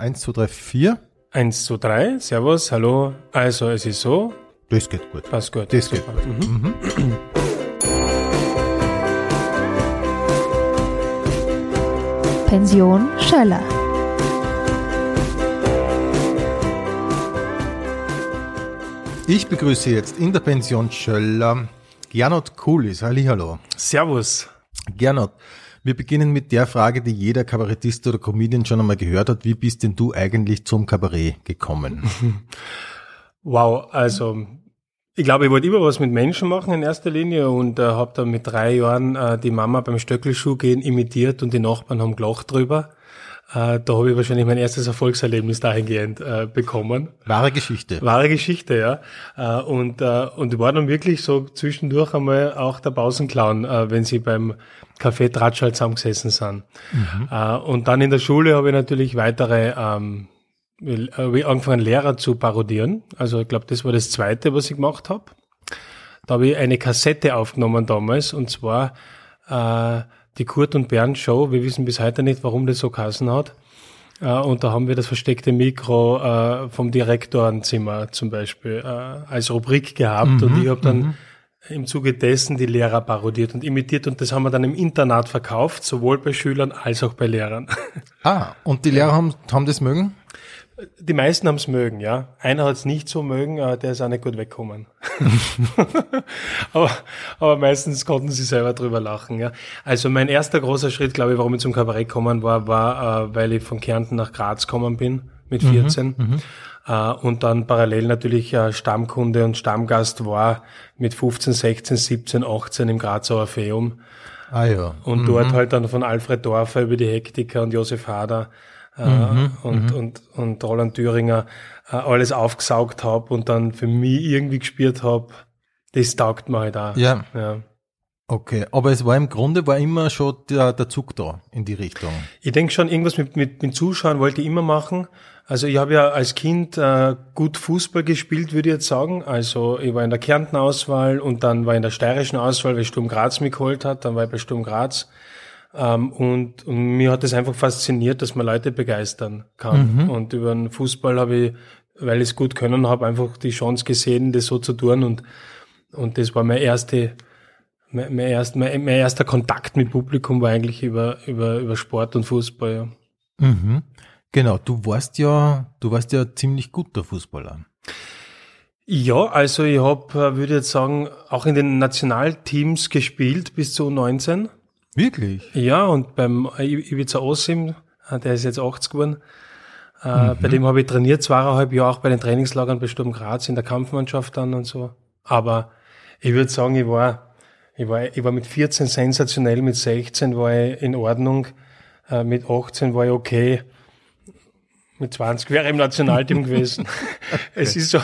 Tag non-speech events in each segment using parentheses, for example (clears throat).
Eins, zwei, drei, vier. Eins, zwei, drei. Servus, hallo. Also, es ist so. Das geht gut. Passt gut. Das geht Super. gut. Mhm. Pension Schöller. Ich begrüße jetzt in der Pension Schöller Gernot Kulis. Hallihallo. Servus. Gernot, wir beginnen mit der Frage, die jeder Kabarettist oder Comedian schon einmal gehört hat. Wie bist denn du eigentlich zum Kabarett gekommen? (laughs) Wow, also ich glaube, ich wollte immer was mit Menschen machen in erster Linie und äh, habe dann mit drei Jahren äh, die Mama beim Stöckelschuh gehen imitiert und die Nachbarn haben gelacht drüber. Äh, da habe ich wahrscheinlich mein erstes Erfolgserlebnis dahingehend äh, bekommen. Wahre Geschichte. Wahre Geschichte, ja. Äh, und, äh, und ich war dann wirklich so zwischendurch einmal auch der Pausenclown, äh, wenn sie beim Café Tratschall zusammengesessen sind. Äh, und dann in der Schule habe ich natürlich weitere, ähm, habe ich angefangen Lehrer zu parodieren. Also ich glaube, das war das Zweite, was ich gemacht habe. Da habe ich eine Kassette aufgenommen damals und zwar äh, die Kurt und Bernd Show. Wir wissen bis heute nicht, warum das so geheißen hat. Äh, und da haben wir das versteckte Mikro äh, vom Direktorenzimmer zum Beispiel äh, als Rubrik gehabt und ich habe dann im Zuge dessen die Lehrer parodiert und imitiert und das haben wir dann im Internat verkauft, sowohl bei Schülern als auch bei Lehrern. (laughs) Ah, und die Lehrer haben, haben das mögen? Die meisten haben es mögen, ja. Einer hat es nicht so mögen, äh, der ist auch nicht gut weggekommen. (laughs) aber, aber meistens konnten sie selber drüber lachen, ja. Also mein erster großer Schritt, glaube ich, warum ich zum Kabarett gekommen war, war, äh, weil ich von Kärnten nach Graz gekommen bin mit 14. Äh, und dann parallel natürlich äh, Stammkunde und Stammgast war mit 15, 16, 17, 18 im Grazer Orpheum. Ah ja. Und dort halt dann von Alfred Dorfer über die Hektiker und Josef Hader äh, und, und, und Roland Thüringer äh, alles aufgesaugt habe und dann für mich irgendwie gespürt habe, das taugt mir halt auch. Ja, Ja. okay. Aber es war im Grunde war immer schon der, der Zug da in die Richtung. Ich denke schon, irgendwas mit, mit, mit Zuschauen wollte ich immer machen. Also ich habe ja als Kind äh, gut Fußball gespielt, würde ich jetzt sagen. Also ich war in der Kärnten-Auswahl und dann war ich in der steirischen Auswahl, weil Sturm Graz mich geholt hat. Dann war ich bei Sturm Graz. Ähm, und, und mir hat es einfach fasziniert, dass man Leute begeistern kann. Und über den Fußball habe ich, weil ich es gut können habe, einfach die Chance gesehen, das so zu tun. Und, und das war meine erste, mein, mein, erst, mein, mein erster Kontakt mit Publikum war eigentlich über, über, über Sport und Fußball. Ja. Mhm. Genau, du warst ja, du warst ja ziemlich guter Fußballer. Ja, also ich habe, würde ich jetzt sagen, auch in den Nationalteams gespielt bis zu 19. Wirklich? Ja, und beim Ibiza Osim, äh, der ist jetzt 80 geworden, äh, bei dem habe ich trainiert, zweieinhalb Jahre auch bei den Trainingslagern bei Sturm Graz in der Kampfmannschaft dann und so. Aber ich würde sagen, ich war, ich war, ich war mit 14 sensationell, mit 16 war ich in Ordnung, äh, mit 18 war ich okay, mit 20 wäre ich im Nationalteam (laughs) gewesen. Es ist so,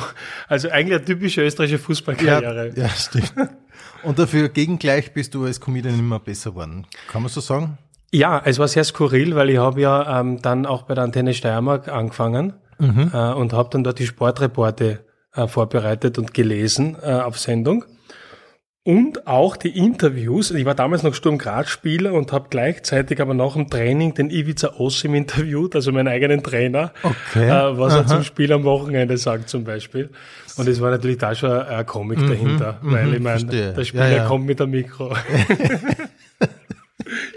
also eigentlich eine typische österreichische Fußballkarriere. ja, stimmt. Und dafür gegengleich bist du als Comedian immer besser geworden. Kann man so sagen? Ja, es war sehr skurril, weil ich habe ja ähm, dann auch bei der Antenne Steiermark angefangen äh, und habe dann dort die Sportreporte äh, vorbereitet und gelesen äh, auf Sendung. Und auch die Interviews. Ich war damals noch Sturm Graz Spieler und habe gleichzeitig aber nach dem Training den Ivica Ossim interviewt, also meinen eigenen Trainer, Okay. äh, was er Aha. zum Spiel am Wochenende sagt zum Beispiel. Und es war natürlich da schon ein Comic dahinter, weil ich meine, Mhm, der Spieler Ja, ja. kommt mit dem Mikro. (laughs)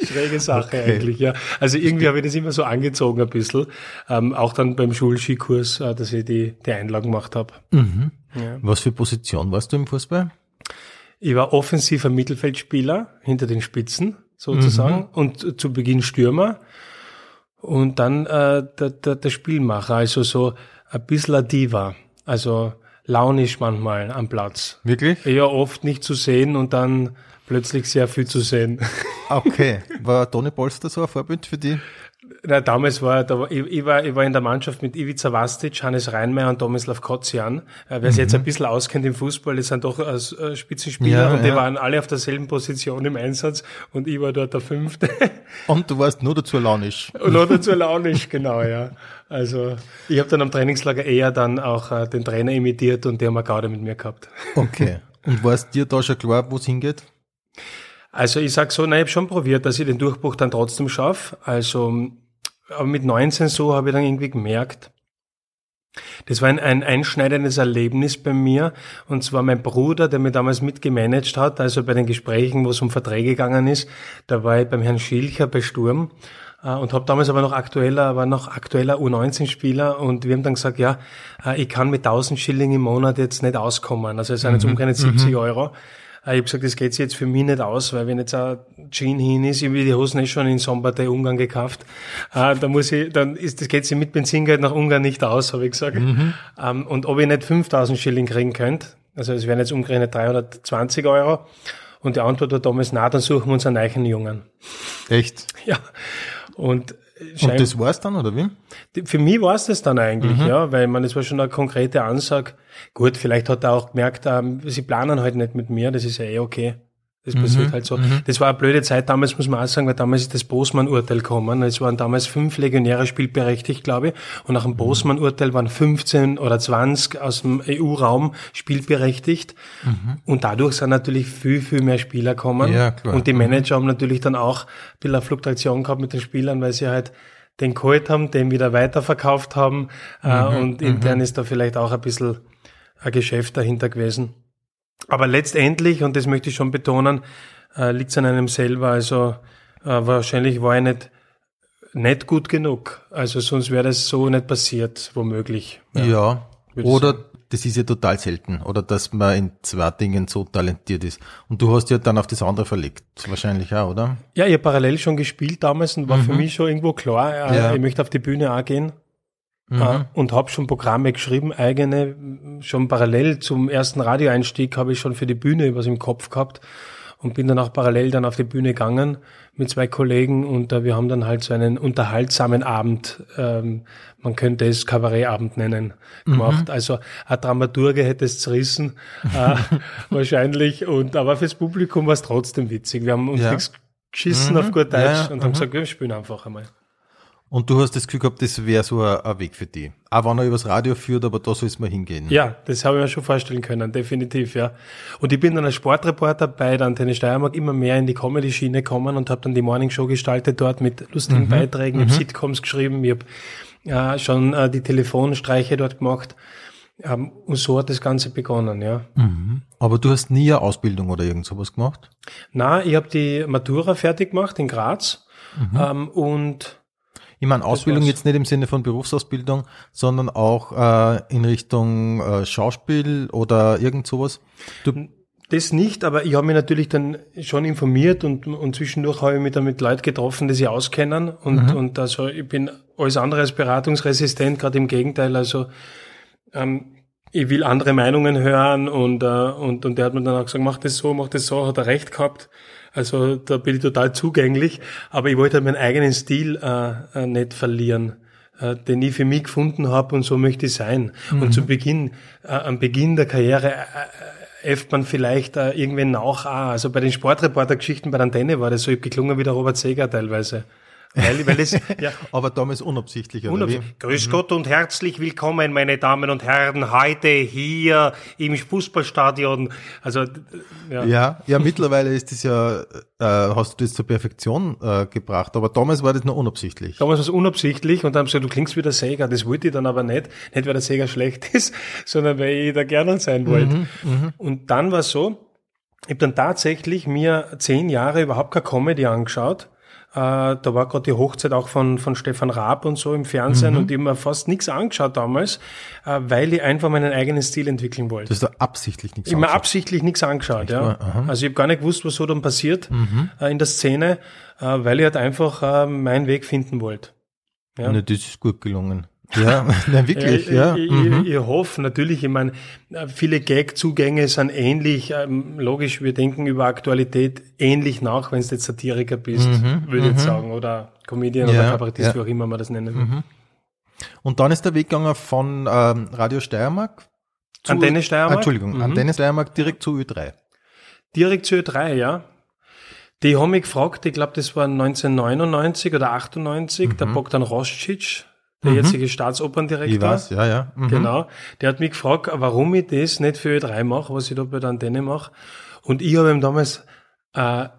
Schräge Sache Okay. eigentlich, ja. Also irgendwie habe ich das immer so angezogen ein bisschen. Ähm, auch dann beim Schulskikurs, äh, dass ich die, die Einlagen gemacht habe. Ja. Was für Position warst du im Fußball? Ich war offensiver Mittelfeldspieler hinter den Spitzen sozusagen und zu Beginn Stürmer und dann äh, der, der, der Spielmacher, also so ein bisschen ein Diva, also launisch manchmal am Platz. Wirklich? Eher oft nicht zu sehen und dann plötzlich sehr viel zu sehen. Okay. War Toni Polster so ein Vorbild für die? Na, damals war, da war ich, ich, war, ich war in der Mannschaft mit Ivica Vastic, Hannes Reinmeier und Tomislav Kotzian. Äh, wer sich jetzt ein bisschen auskennt im Fußball, das sind doch äh, äh, Spitzenspieler Ja, und die ja. waren alle auf derselben Position im Einsatz und ich war dort der Fünfte. (laughs) Und du warst nur dazu launisch. und noch dazu launisch, genau, ja. Also ich habe dann am Trainingslager eher dann auch äh, den Trainer imitiert und der haben eine Gaude mit mir gehabt. Okay. Und war es dir da schon klar, wo es hingeht? Also ich sag so, nein, ich habe schon probiert, dass ich den Durchbruch dann trotzdem schaffe. Also aber mit 19 so habe ich dann irgendwie gemerkt, das war ein, ein einschneidendes Erlebnis bei mir. Und zwar mein Bruder, der mir damals mitgemanagt hat, also bei den Gesprächen, wo es um Verträge gegangen ist, da war ich beim Herrn Schilcher bei Sturm äh, und habe damals aber noch aktueller, aber noch aktueller U19-Spieler und wir haben dann gesagt, ja, äh, ich kann mit 1000 Schilling im Monat jetzt nicht auskommen. Also es sind jetzt mhm. umgerechnet 70 mhm. Euro. Äh, ich habe gesagt, das geht sich jetzt für mich nicht aus, weil wenn jetzt ein Jean hin ist, ich habe die Hosen eh schon in Sombate Ungarn gekauft, äh, da muss ich, dann ist, das geht sich mit Benzingeld nach Ungarn nicht aus, habe ich gesagt. Mhm. Ähm, und ob ich nicht 5000 Schilling kriegen könnte, also es wären jetzt umgerechnet 320 Euro. Und die Antwort war damals, na, dann suchen wir uns einen neuen Jungen. Echt? Ja. Und und das war's dann, oder wie? Für mich war's das dann eigentlich, mhm. ja, weil man, das war schon eine konkrete Ansage. Gut, vielleicht hat er auch gemerkt, ähm, sie planen halt nicht mit mir, das ist ja eh okay. Das mhm. passiert halt so. Mhm. Das war eine blöde Zeit damals, muss man auch sagen, weil damals ist das Bosman-Urteil gekommen. Es waren damals fünf Legionäre spielberechtigt, glaube ich. Und nach dem mhm. Bosman-Urteil waren 15 oder 20 aus dem EU-Raum spielberechtigt. Mhm. Und dadurch sind natürlich viel, viel mehr Spieler gekommen. Ja, klar. Und die mhm. Manager haben natürlich dann auch ein bisschen eine Fluktuation gehabt mit den Spielern, weil sie halt den geholt haben, den wieder weiterverkauft haben. Äh, mhm. Und intern ist da vielleicht auch ein bisschen ein Geschäft dahinter gewesen. Aber letztendlich, und das möchte ich schon betonen, äh, liegt es an einem selber. Also äh, wahrscheinlich war ich nicht, nicht gut genug. Also sonst wäre das so nicht passiert, womöglich. Ja. ja. Oder das ist ja total selten. Oder dass man in zwei Dingen so talentiert ist. Und du hast ja dann auf das andere verlegt. Wahrscheinlich auch, oder? Ja, ich habe parallel schon gespielt damals und war mhm. für mich schon irgendwo klar, äh, ja. ich möchte auf die Bühne auch gehen. Mhm. Und habe schon Programme geschrieben, eigene, schon parallel zum ersten Radioeinstieg habe ich schon für die Bühne was im Kopf gehabt und bin dann auch parallel dann auf die Bühne gegangen mit zwei Kollegen und äh, wir haben dann halt so einen unterhaltsamen Abend, ähm, man könnte es Kabarettabend nennen, mhm. gemacht. Mhm. Also ein Dramaturge hätte es zerrissen, äh, (laughs) wahrscheinlich. Und aber fürs Publikum war es trotzdem witzig. Wir haben uns ja. nichts geschissen mhm. auf gut Deutsch ja, und haben mhm. gesagt, wir spielen einfach einmal. Und du hast das Gefühl gehabt, das wäre so ein, ein, Weg für die. Auch wenn er übers Radio führt, aber da soll es mal hingehen. Ja, das habe ich mir schon vorstellen können, definitiv, ja. Und ich bin dann als Sportreporter bei der Antenne Steiermark immer mehr in die Comedy-Schiene gekommen und habe dann die Morning Show gestaltet dort mit lustigen mhm. Beiträgen, ich mhm. habe Sitcoms geschrieben, ich habe ja, schon äh, die Telefonstreiche dort gemacht. Ähm, und so hat das Ganze begonnen, ja. Mhm. Aber du hast nie eine Ausbildung oder irgend sowas gemacht? Na, ich habe die Matura fertig gemacht in Graz mhm. ähm, und ich meine, Ausbildung jetzt nicht im Sinne von Berufsausbildung, sondern auch äh, in Richtung äh, Schauspiel oder irgend sowas. Du das nicht, aber ich habe mich natürlich dann schon informiert und, und zwischendurch habe ich mich dann mit Leuten getroffen, die sich auskennen und, mhm. und also ich bin alles andere als beratungsresistent, gerade im Gegenteil, also ähm, ich will andere Meinungen hören und, äh, und, und der hat mir dann auch gesagt, mach das so, mach das so, hat er recht gehabt. Also da bin ich total zugänglich, aber ich wollte halt meinen eigenen Stil äh, äh, nicht verlieren, äh, den ich für mich gefunden habe und so möchte ich sein. Mhm. Und zu Beginn, äh, am Beginn der Karriere äh, äh, äfft man vielleicht äh, irgendwen nach auch. Also bei den Sportreporter-Geschichten bei der Antenne war das so, ich hab geklungen wie der Robert Seger teilweise. Weil, weil es, (laughs) ja. Aber damals unabsichtlich, oder unabsichtlich. wie? Grüß mhm. Gott und herzlich willkommen, meine Damen und Herren, heute hier im Fußballstadion. Also, ja. Ja, ja mittlerweile ist es ja, äh, hast du das zur Perfektion äh, gebracht, aber damals war das noch unabsichtlich. Damals war es unabsichtlich und dann haben sie gesagt, du klingst wie der Säger. Das wollte ich dann aber nicht. Nicht, weil der Säger schlecht (laughs) ist, sondern weil ich da gerne sein wollte. Mhm, mh. Und dann war es so, ich habe dann tatsächlich mir zehn Jahre überhaupt keine Comedy angeschaut äh, da war gerade die Hochzeit auch von, von Stefan Raab und so im Fernsehen mhm. und ich habe mir fast nichts angeschaut damals, äh, weil ich einfach meinen eigenen Stil entwickeln wollte. Du hast da absichtlich nichts angeschaut? Ich habe mir absichtlich nichts angeschaut, ja. Also ich habe gar nicht gewusst, was so dann passiert mhm. äh, in der Szene, äh, weil ich halt einfach äh, meinen Weg finden wollte. Ja. Und das ist gut gelungen. Ja, (laughs) nein, wirklich, ja. Ich, mhm. ich, ich, hoffe natürlich, ich meine, viele Gag-Zugänge sind ähnlich, ähm, logisch, wir denken über Aktualität ähnlich nach, wenn du jetzt Satiriker bist, mhm. würde ich jetzt mhm. sagen, oder Comedian ja, oder Kabarettist, ja. wie auch immer man das nennen will. Mhm. Und dann ist der Weg gegangen von ähm, Radio Steiermark zu, Antenne Steiermark? Entschuldigung, mhm. Antenne Steiermark direkt zu Ö3. Direkt zu Ö3, ja. Die haben mich gefragt, ich glaube, das war 1999 oder 98, der Bogdan Roscic, der mhm. jetzige Staatsoperndirektor. Ich weiß, ja, ja. Mhm. Genau. Der hat mich gefragt, warum ich das nicht für Ö3 mache, was ich da bei der Antenne mache. Und ich habe ihm damals äh,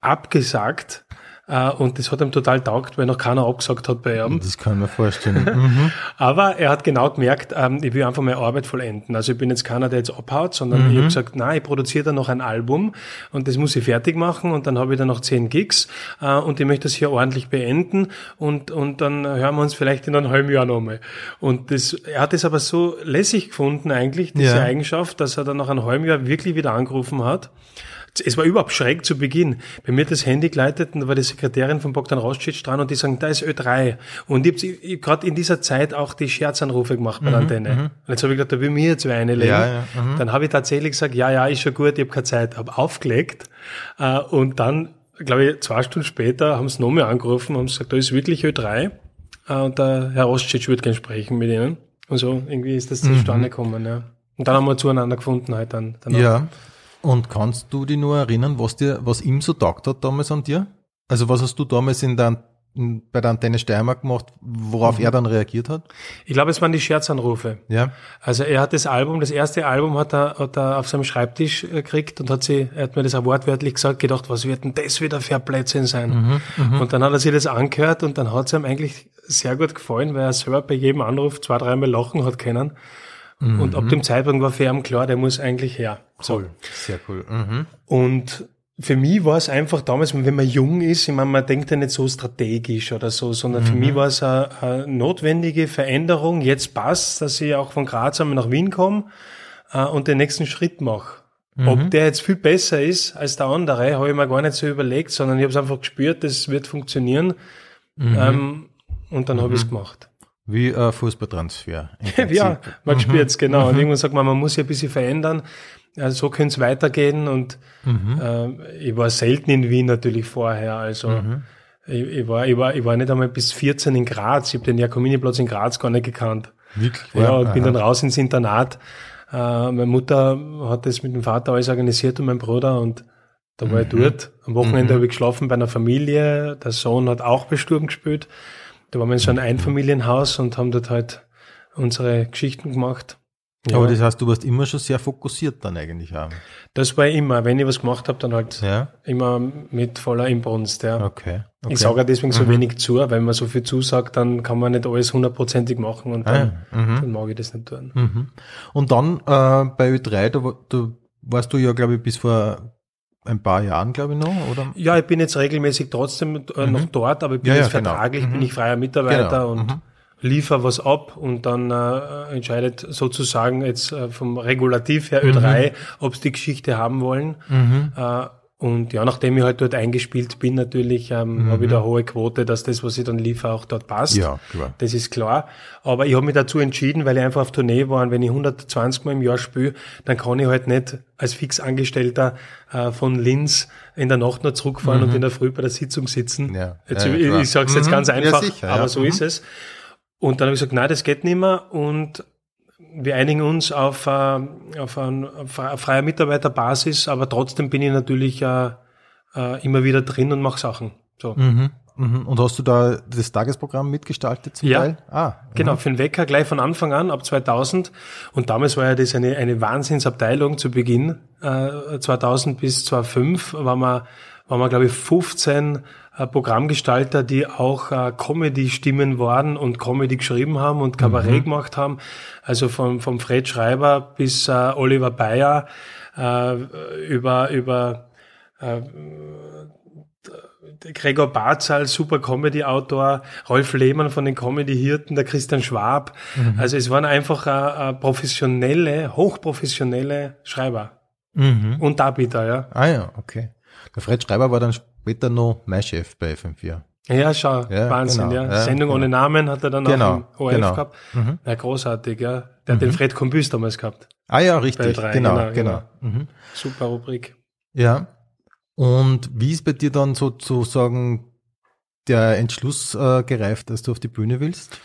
abgesagt, und das hat ihm total taugt, weil noch keiner abgesagt hat bei ihm. Das kann man vorstellen. (laughs) mhm. Aber er hat genau gemerkt, ähm, ich will einfach meine Arbeit vollenden. Also ich bin jetzt keiner, der jetzt abhaut, sondern mhm. ich habe gesagt, nein, ich produziere da noch ein Album und das muss ich fertig machen und dann habe ich da noch zehn Gigs äh, und ich möchte das hier ordentlich beenden und, und dann hören wir uns vielleicht in einem halben Jahr nochmal. Und das, er hat es aber so lässig gefunden eigentlich, diese ja. Eigenschaft, dass er dann nach einem halben Jahr wirklich wieder angerufen hat es war überhaupt schräg zu Beginn. Bei mir das Handy geleitet und da war die Sekretärin von Bogdan Rostschitsch dran und die sagen, da ist Ö3. Und ich habe hab gerade in dieser Zeit auch die Scherzanrufe gemacht bei der mhm, Antenne. Mhm. Und jetzt habe ich gedacht, da will mir jetzt eine legen. Ja, ja, mhm. Dann habe ich tatsächlich gesagt, ja, ja, ist schon gut, ich habe keine Zeit. Habe aufgelegt äh, und dann, glaube ich, zwei Stunden später haben sie nochmal angerufen und haben gesagt, da ist wirklich Ö3 äh, und der Herr Rostschitsch würde gerne sprechen mit Ihnen. Und so irgendwie ist das zustande mhm. gekommen. Ja. Und dann haben wir zueinander gefunden halt dann. Danach. Ja. Und kannst du dich nur erinnern, was dir, was ihm so taugt hat damals an dir? Also was hast du damals in der, in, bei der Antenne Steiermark gemacht, worauf mhm. er dann reagiert hat? Ich glaube, es waren die Scherzanrufe. Ja. Also er hat das Album, das erste Album hat er, hat er auf seinem Schreibtisch äh, gekriegt und hat sie, er hat mir das auch wortwörtlich gesagt, gedacht, was wird denn das wieder für ein Blödsinn sein? Mhm, mhm, und dann hat er sich das angehört und dann hat es ihm eigentlich sehr gut gefallen, weil er selber bei jedem Anruf zwei, dreimal lachen hat können. Mhm. Und ab mhm. dem Zeitpunkt war für ihn klar, der muss eigentlich her. Cool, sehr cool. Mhm. Und für mich war es einfach damals, wenn man jung ist, ich meine, man denkt ja nicht so strategisch oder so, sondern mhm. für mich war es eine, eine, notwendige Veränderung. Jetzt passt, dass ich auch von Graz einmal nach Wien komme äh, und den nächsten Schritt mache. Mhm. Ob der jetzt viel besser ist als der andere, habe ich mir gar nicht so überlegt, sondern ich habe es einfach gespürt, das wird funktionieren. Mhm. Ähm, und dann habe ich es gemacht. Wie ein Fußballtransfer. (laughs) ja, man mhm. spürt es, genau. Mhm. Und irgendwann sagt man, man muss sich ein bisschen verändern. Also so könnte es weitergehen. Und mhm. äh, ich war selten in Wien natürlich vorher. Also mhm. ich, ich, war, ich, war, ich war nicht einmal bis 14 in Graz. Ich habe den Jakominiplatz in Graz gar nicht gekannt. Wirklich? Ja, und bin dann raus ins Internat. Äh, meine Mutter hat das mit dem Vater alles organisiert und mein Bruder und da war ich mhm. dort. Am Wochenende mhm. habe ich geschlafen bei einer Familie. Der Sohn hat auch bei Sturm gespielt. Da waren wir in so einem Einfamilienhaus und haben dort halt unsere Geschichten gemacht. Ja. Aber das heißt, du warst immer schon sehr fokussiert dann eigentlich auch. Das war immer, wenn ich was gemacht habe, dann halt ja. immer mit voller Inbrunst. Ja. Okay. okay. Ich sage deswegen so mhm. wenig zu, weil man so viel zusagt, dann kann man nicht alles hundertprozentig machen und dann, ah, mhm. dann mag ich das nicht tun. Mhm. Und dann äh, bei Ö3, da, da warst du ja, glaube ich, bis vor ein paar Jahren, glaube ich, noch, oder? Ja, ich bin jetzt regelmäßig trotzdem äh, mhm. noch dort, aber ich bin ja, jetzt ja, genau. vertraglich, genau. bin ich freier Mitarbeiter genau. und mhm. liefere was ab und dann äh, entscheidet sozusagen jetzt äh, vom Regulativ her Ö3, mhm. ob sie die Geschichte haben wollen. Mhm. Äh, und ja, nachdem ich halt dort eingespielt bin, natürlich ähm, mhm. habe ich da eine hohe Quote, dass das, was ich dann liefere, auch dort passt. Ja, klar. Das ist klar. Aber ich habe mich dazu entschieden, weil ich einfach auf Tournee war und wenn ich 120 Mal im Jahr spiele, dann kann ich halt nicht als Fixangestellter äh, von Linz in der Nacht noch zurückfahren mhm. und in der Früh bei der Sitzung sitzen. Ja. Jetzt, ja, ich ich sage es jetzt mhm. ganz einfach, ja, sicher, aber so mhm. ist es. Und dann habe ich gesagt, nein, das geht nicht mehr. Und wir einigen uns auf, äh, auf eine freie Mitarbeiterbasis, aber trotzdem bin ich natürlich äh, äh, immer wieder drin und mache Sachen. So. Mhm, mhm. Und hast du da das Tagesprogramm mitgestaltet zum ja, Teil? Ah, genau, für den Wecker gleich von Anfang an, ab 2000. Und damals war ja das eine, eine Wahnsinnsabteilung zu Beginn. Äh, 2000 bis 2005 waren wir, waren wir glaube ich, 15 äh, Programmgestalter, die auch äh, Comedy-Stimmen waren und Comedy geschrieben haben und Kabarett mhm. gemacht haben. Also vom, vom Fred Schreiber bis äh, Oliver Bayer äh, über, über äh, Gregor Barzal, super Comedy-Autor, Rolf Lehmann von den Comedy-Hirten, der Christian Schwab. Mhm. Also es waren einfach äh, äh, professionelle, hochprofessionelle Schreiber. Mhm. Und Darbieter, ja. Ah ja, okay. Der Fred Schreiber war dann später noch mein Chef bei FM4. Ja, schau, ja, Wahnsinn, genau, ja. ja. Sendung genau. ohne Namen hat er dann genau, auch im ORF genau. gehabt. Mhm. Ja, großartig, ja. Der mhm. hat den Fred Kombüs damals gehabt. Ah ja, richtig, genau, genau. genau. genau. Mhm. Super Rubrik. Ja. Und wie ist bei dir dann sozusagen der Entschluss äh, gereift, dass du auf die Bühne willst?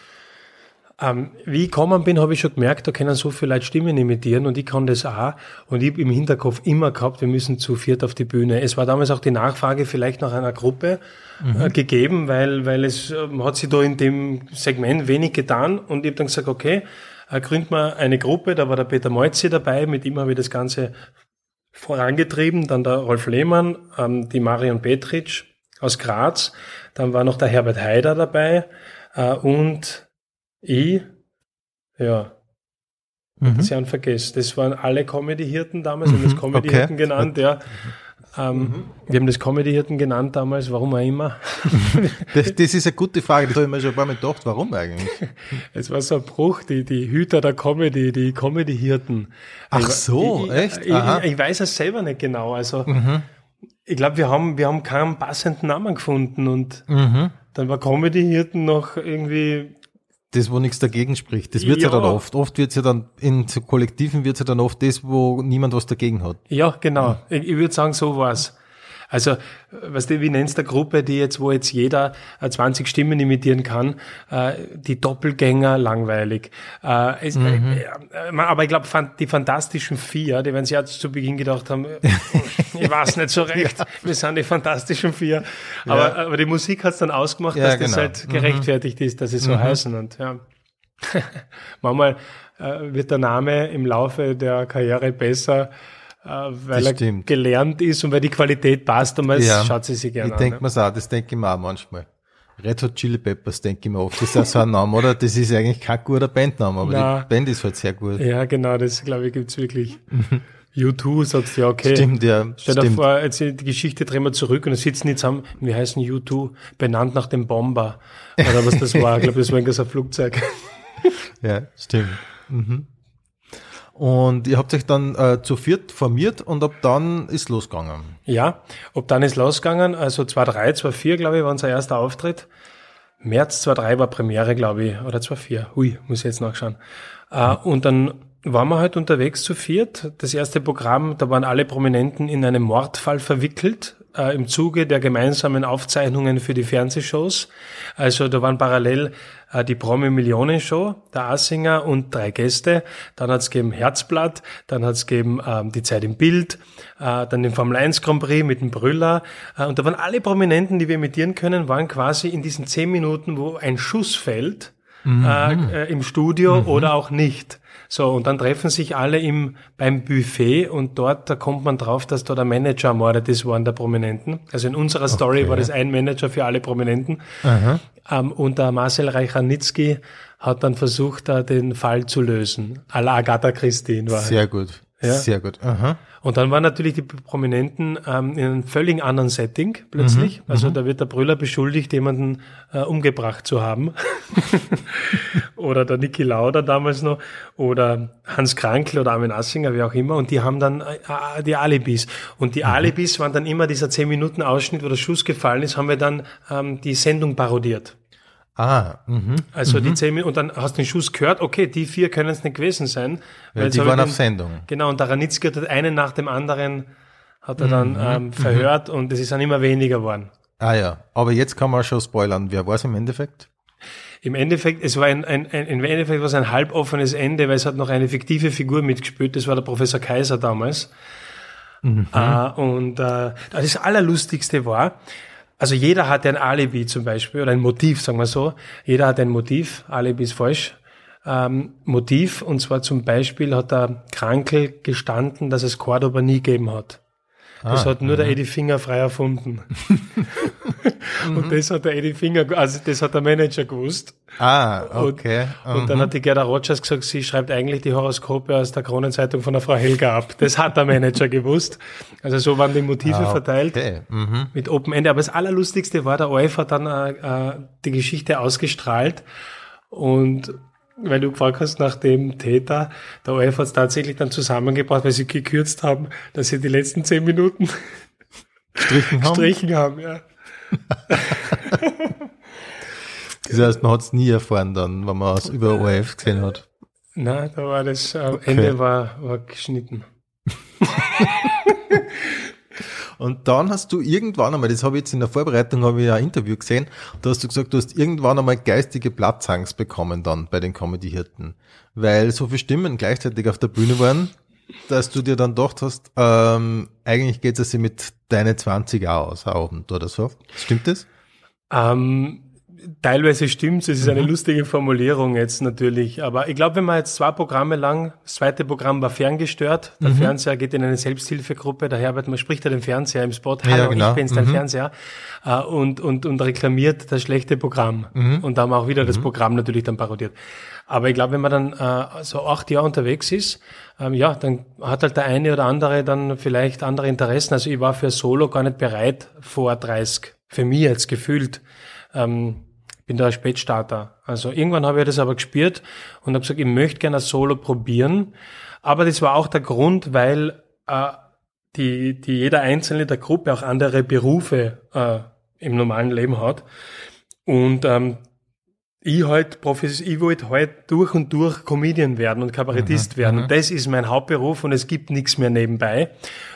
Ähm, wie ich gekommen bin, habe ich schon gemerkt, da können so viele Leute Stimmen imitieren und ich kann das auch. Und ich habe im Hinterkopf immer gehabt, wir müssen zu viert auf die Bühne. Es war damals auch die Nachfrage vielleicht nach einer Gruppe mhm. äh, gegeben, weil, weil es äh, hat sich da in dem Segment wenig getan und ich habe dann gesagt, okay, äh, gründen wir eine Gruppe, da war der Peter Meutzi dabei, mit ihm habe ich das Ganze vorangetrieben, dann der Rolf Lehmann, ähm, die Marion Petritsch, aus Graz. Dann war noch der Herbert Haider dabei äh, und ich, ja, mhm. Sie haben vergessen. Das waren alle Comedy-Hirten damals, mhm. haben das Comedy-Hirten okay. genannt, ja. Ähm, mhm. Wir haben das Comedy-Hirten genannt damals, warum auch immer. (laughs) das, das, ist eine gute Frage, das habe ich mir schon ein paar Mal gedacht, warum eigentlich? (laughs) Es war so ein Bruch, die, die Hüter der Comedy, die Comedy-Hirten. Ach so, ich, echt? Ich, ich, ich, weiß es selber nicht genau, also mhm. ich glaube, wir haben, wir haben keinen passenden Namen gefunden und mhm. dann war Comedy-Hirten noch irgendwie das, wo nichts dagegen spricht. Das wird ja, ja dann oft. Oft wird es ja dann, in so Kollektiven wird es ja dann oft das, wo niemand was dagegen hat. Ja, genau. Ich, ich würde sagen, so war's. Also, weißt du, wie nennst du Gruppe, die jetzt, wo jetzt jeder 20 äh, Stimmen imitieren kann, äh, die Doppelgänger langweilig. Äh, es, mhm. aber ich glaube, die Fantastischen Vier, die werden sich jetzt zu Beginn gedacht haben, (laughs) ich weiß nicht so recht, ja. wir sind die Fantastischen Vier. Aber, ja. aber die Musik hat es dann ausgemacht, dass genau. das halt mhm. gerechtfertigt mhm. ist, dass sie so mhm. heißen. Und ja, (laughs) manchmal wird der Name im Laufe der Karriere besser, äh, weil er gelernt ist und weil die Qualität passt man ja. schaut sie sich gerne ich an. Ich denke mir auch, das denke ich mir auch manchmal. Red Hot Chili Peppers denke ich mir oft. Das ist ja so ein Name, oder? Das ist eigentlich kein guter Bandname, aber Na, die Band ist halt sehr gut. Ja, genau, das glaube ich gibt's wirklich. U2 sagst du ja, okay. Stimmt, ja. Stell dir vor, jetzt die Geschichte drehen wir zurück und dann sitzen die zusammen, wir heißen U2, benannt nach dem Bomber. Oder was das war, (laughs) ich glaube, das war ein Flugzeug. ja, stimmt. Mhm. Und ihr habt euch dann äh, zu viert formiert und ab dann ist losgegangen. Ja, ab dann ist losgegangen. Also 2-3, 2-4, glaube ich, war unser erster Auftritt. März 2-3 war Premiere, glaube ich, oder 2-4. Hui, muss ich jetzt nachschauen. Äh, und dann waren wir halt unterwegs zu viert. Das erste Programm, da waren alle Prominenten in einem Mordfall verwickelt äh, im Zuge der gemeinsamen Aufzeichnungen für die Fernsehshows. Also da waren parallel die Promi-Millionen-Show, der Assinger und drei Gäste. Dann hat's gegeben Herzblatt, dann hat's gegeben ähm, die Zeit im Bild, äh, dann den Formel 1 Grand Prix mit dem Brüller. Äh, und da waren alle Prominenten, die wir imitieren können, waren quasi in diesen zehn Minuten, wo ein Schuss fällt, mhm. äh, im Studio mhm. oder auch nicht. So, und dann treffen sich alle im, beim Buffet und dort, da kommt man drauf, dass da der Manager ermordet ist worden, der Prominenten. Also in unserer Story okay. war das ein Manager für alle Prominenten. Ähm, und der Marcel Reicharnitzky hat dann versucht, da den Fall zu lösen. A la Agatha Christie war. Sehr gut. Ja? Sehr gut. Aha. Und dann waren natürlich die Prominenten ähm, in einem völlig anderen Setting plötzlich. Mhm, also mhm. da wird der Brüller beschuldigt, jemanden äh, umgebracht zu haben. (laughs) oder der Niki Lauder damals noch. Oder Hans Krankl oder Armin Assinger, wie auch immer. Und die haben dann äh, äh die Alibis. Und die mhm. Alibis waren dann immer dieser 10 Minuten Ausschnitt, wo der Schuss gefallen ist, haben wir dann ähm, die Sendung parodiert. Ah, mhm, also die mhm. zehn Minuten, und dann hast du den Schuss gehört, okay, die vier können es nicht gewesen sein. Weil die waren den, auf Sendung. Genau, und der Ranitzky hat einen nach dem anderen hat er dann mhm. ähm, mhm. verhört und es ist dann immer weniger geworden. Ah ja, aber jetzt kann man schon spoilern. Wer war es im Endeffekt? Im Endeffekt, es war ein, ein, ein, im Endeffekt war es ein halboffenes Ende, weil es hat noch eine fiktive Figur mitgespielt, das war der Professor Kaiser damals. Mhm. Äh, und äh, das Allerlustigste war, also jeder hat ein Alibi zum Beispiel oder ein Motiv, sagen wir so. Jeder hat ein Motiv. Alibi ist falsch. Ähm, Motiv und zwar zum Beispiel hat der Krankel gestanden, dass es Cordoba nie gegeben hat. Das ah, hat nur der mhm. Eddie Finger frei erfunden. (laughs) und das hat der Eddie Finger, also das hat der Manager gewusst. Ah, okay. Und, und dann hat die Gerda Rogers gesagt, sie schreibt eigentlich die Horoskope aus der Kronenzeitung von der Frau Helga ab. Das hat der Manager gewusst. Also so waren die Motive ah, verteilt okay. mhm. mit Open Ende. Aber das Allerlustigste war, der OF hat dann äh, äh, die Geschichte ausgestrahlt und weil du gefragt hast nach dem Täter, der ORF hat es tatsächlich dann zusammengebracht, weil sie gekürzt haben, dass sie die letzten zehn Minuten gestrichen haben. Gestrichen haben ja. das heißt, man hat es nie erfahren dann, wenn man es über ORF gesehen hat. Nein, da war das, am okay. Ende war, war geschnitten. (laughs) Und dann hast du irgendwann einmal, das habe ich jetzt in der Vorbereitung, habe ich ein Interview gesehen, da hast du gesagt, du hast irgendwann einmal geistige Platzangst bekommen dann bei den Comedy-Hirten. Weil so viele Stimmen gleichzeitig auf der Bühne waren, dass du dir dann gedacht hast, ähm, eigentlich geht es sich mit deine 20 aus, Abend oder so. Stimmt das? Ähm, Teilweise stimmt's, es ist eine mhm. lustige Formulierung jetzt natürlich. Aber ich glaube, wenn man jetzt zwei Programme lang, das zweite Programm war ferngestört, der mhm. Fernseher geht in eine Selbsthilfegruppe, der Herbert, man spricht ja den Fernseher im Spot, hallo, ja, genau. ich bin's, dein mhm. Fernseher, äh, und, und, und reklamiert das schlechte Programm. Mhm. Und da haben wir auch wieder das mhm. Programm natürlich dann parodiert. Aber ich glaube, wenn man dann äh, so acht Jahre unterwegs ist, ähm, ja, dann hat halt der eine oder andere dann vielleicht andere Interessen. Also ich war für Solo gar nicht bereit vor 30, für mich jetzt gefühlt. Ähm, bin da ein Spätstarter. Also irgendwann habe ich das aber gespürt und habe gesagt, ich möchte gerne Solo probieren. Aber das war auch der Grund, weil äh, die, die jeder Einzelne der Gruppe auch andere Berufe äh, im normalen Leben hat. Und ähm, ich halt Profis, ich wollte halt durch und durch Comedian werden und Kabarettist mhm, werden. Und mhm. das ist mein Hauptberuf und es gibt nichts mehr nebenbei.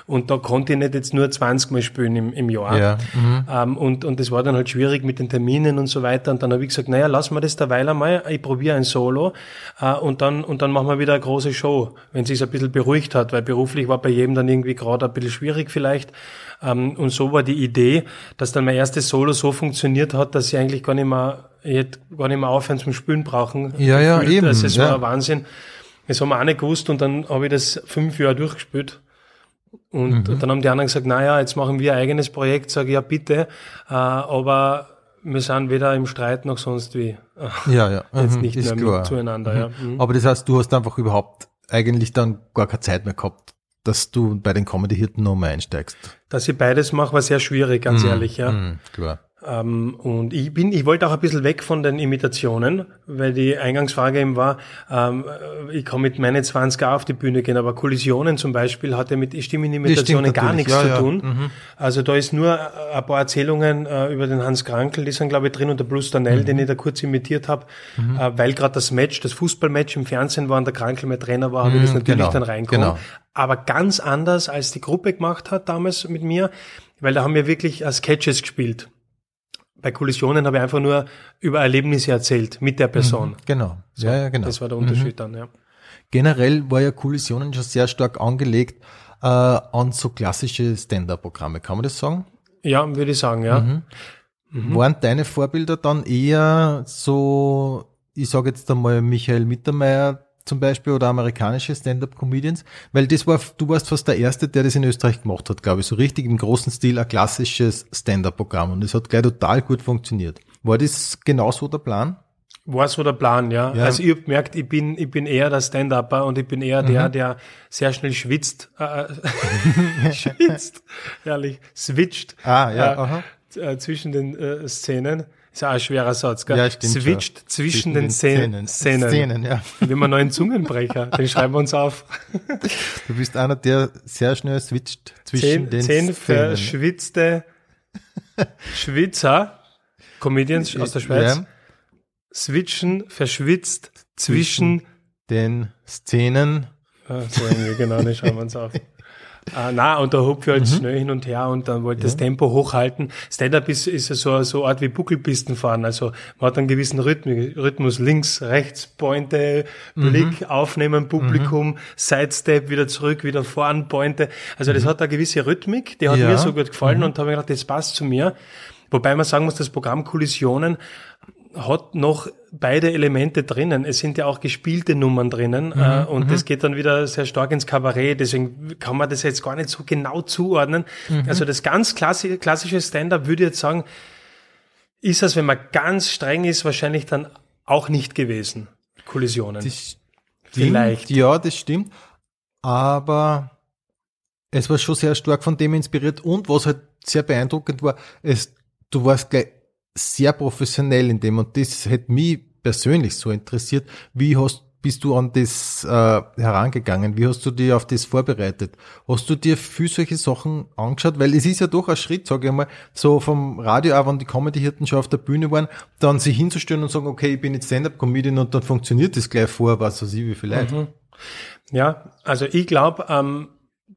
Und da konnte ich nicht jetzt nur 20 Mal spielen im, im Jahr. Ja, mhm. ähm, und, und das war dann halt schwierig mit den Terminen und so weiter. Und dann habe ich gesagt, naja, lass mal das derweil einmal. Ich probiere ein Solo äh, und dann und dann machen wir wieder eine große Show, wenn es sich ein bisschen beruhigt hat, weil beruflich war bei jedem dann irgendwie gerade ein bisschen schwierig vielleicht. Ähm, und so war die Idee, dass dann mein erstes Solo so funktioniert hat, dass ich eigentlich gar nicht mehr ich hätte gar nicht mehr aufhören zum Spülen brauchen. Ja, ja, gefühlt. eben. Also es ja. war ein Wahnsinn. Das haben wir auch nicht gewusst und dann habe ich das fünf Jahre durchgespielt. Und mhm. dann haben die anderen gesagt, naja, jetzt machen wir ein eigenes Projekt. Sage ich, ja bitte, äh, aber wir sind weder im Streit noch sonst wie. Ja, ja. (laughs) Jetzt mhm, nicht mehr klar. zueinander. Mhm. Ja. Mhm. Aber das heißt, du hast einfach überhaupt eigentlich dann gar keine Zeit mehr gehabt, dass du bei den Comedy-Hirten nochmal einsteigst. Dass ich beides mache, war sehr schwierig, ganz mhm. ehrlich, ja. Mhm, klar. Ähm, und ich bin, ich wollte auch ein bisschen weg von den Imitationen, weil die Eingangsfrage eben war, ähm, ich kann mit meinen 20er auf die Bühne gehen, aber Kollisionen zum Beispiel hatte mit Stimmenimitationen gar nichts ja, zu ja. tun. Mhm. Also da ist nur ein paar Erzählungen äh, über den Hans Krankel, die sind glaube ich drin und der Bruce Danell, mhm. den ich da kurz imitiert habe, mhm. äh, weil gerade das Match, das Fußballmatch im Fernsehen war und der Krankel mein Trainer war, habe ich das mhm, natürlich genau. dann reinkommen. Genau. Aber ganz anders, als die Gruppe gemacht hat damals mit mir, weil da haben wir wirklich äh, Sketches gespielt bei Kollisionen habe ich einfach nur über Erlebnisse erzählt mit der Person. Mhm, genau. So, ja, ja, genau. Das war der Unterschied mhm. dann, ja. Generell war ja Kollisionen schon sehr stark angelegt äh, an so klassische Stand-up-Programme. Kann man das sagen? Ja, würde ich sagen, ja. Mhm. Mhm. Waren deine Vorbilder dann eher so, ich sage jetzt einmal Michael Mittermeier, zum Beispiel oder amerikanische Stand-up-Comedians, weil das war, du warst fast der Erste, der das in Österreich gemacht hat, glaube ich, so richtig im großen Stil ein klassisches Stand-up-Programm und es hat gleich total gut funktioniert. War das genauso der Plan? War so der Plan, ja. ja. Also ich habe gemerkt, ich bin, ich bin eher der Stand-Upper und ich bin eher mhm. der, der sehr schnell schwitzt, äh, (laughs) schwitzt, ehrlich, switcht ah, ja, äh, äh, zwischen den äh, Szenen. Ist auch ein schwerer Satz, gell? Ja, stimmt. Switcht zwischen, zwischen den, den Szenen. Szenen. Szenen, ja. (laughs) Wie man neuen Zungenbrecher, den schreiben wir uns auf. Du bist einer, der sehr schnell switcht zwischen zehn, den zehn Szenen. verschwitzte (laughs) Schwitzer, Comedians aus der Schweiz, ja. switchen, verschwitzt zwischen, zwischen den Szenen. Ah, so irgendwie, genau, den schreiben wir uns auf. (laughs) Ah, na und da hupfe ich halt mhm. schnell hin und her und dann wollte ja. das Tempo hochhalten. Stand-up ist, ist so, so eine Art wie Buckelpisten fahren. Also man hat einen gewissen Rhythmus, Rhythmus links, rechts, Pointe, Blick, mhm. aufnehmen, Publikum, mhm. Sidestep, wieder zurück, wieder vorn, Pointe. Also das mhm. hat eine gewisse Rhythmik, die hat ja. mir so gut gefallen mhm. und habe mir gedacht, das passt zu mir. Wobei man sagen muss, das Programm Kollisionen hat noch beide Elemente drinnen. Es sind ja auch gespielte Nummern drinnen mhm, äh, und mhm. das geht dann wieder sehr stark ins Kabarett. Deswegen kann man das jetzt gar nicht so genau zuordnen. Mhm. Also das ganz klassische, klassische Stand-up würde ich jetzt sagen, ist das, wenn man ganz streng ist, wahrscheinlich dann auch nicht gewesen. Kollisionen. Das Vielleicht. Ja, das stimmt. Aber es war schon sehr stark von dem inspiriert und was halt sehr beeindruckend war, es, du warst gleich sehr professionell in dem und das hätte mich persönlich so interessiert. Wie hast bist du an das äh, herangegangen? Wie hast du dich auf das vorbereitet? Hast du dir viel solche Sachen angeschaut? Weil es ist ja doch ein Schritt, sage ich mal, so vom Radio, auch wenn die Comedy-Hirten schon auf der Bühne waren, dann sich hinzustellen und sagen, okay, ich bin jetzt Stand-Up-Comedian und dann funktioniert das gleich vor, was weiß ich, wie viel Leute. Mhm. Ja, also ich glaube, ähm,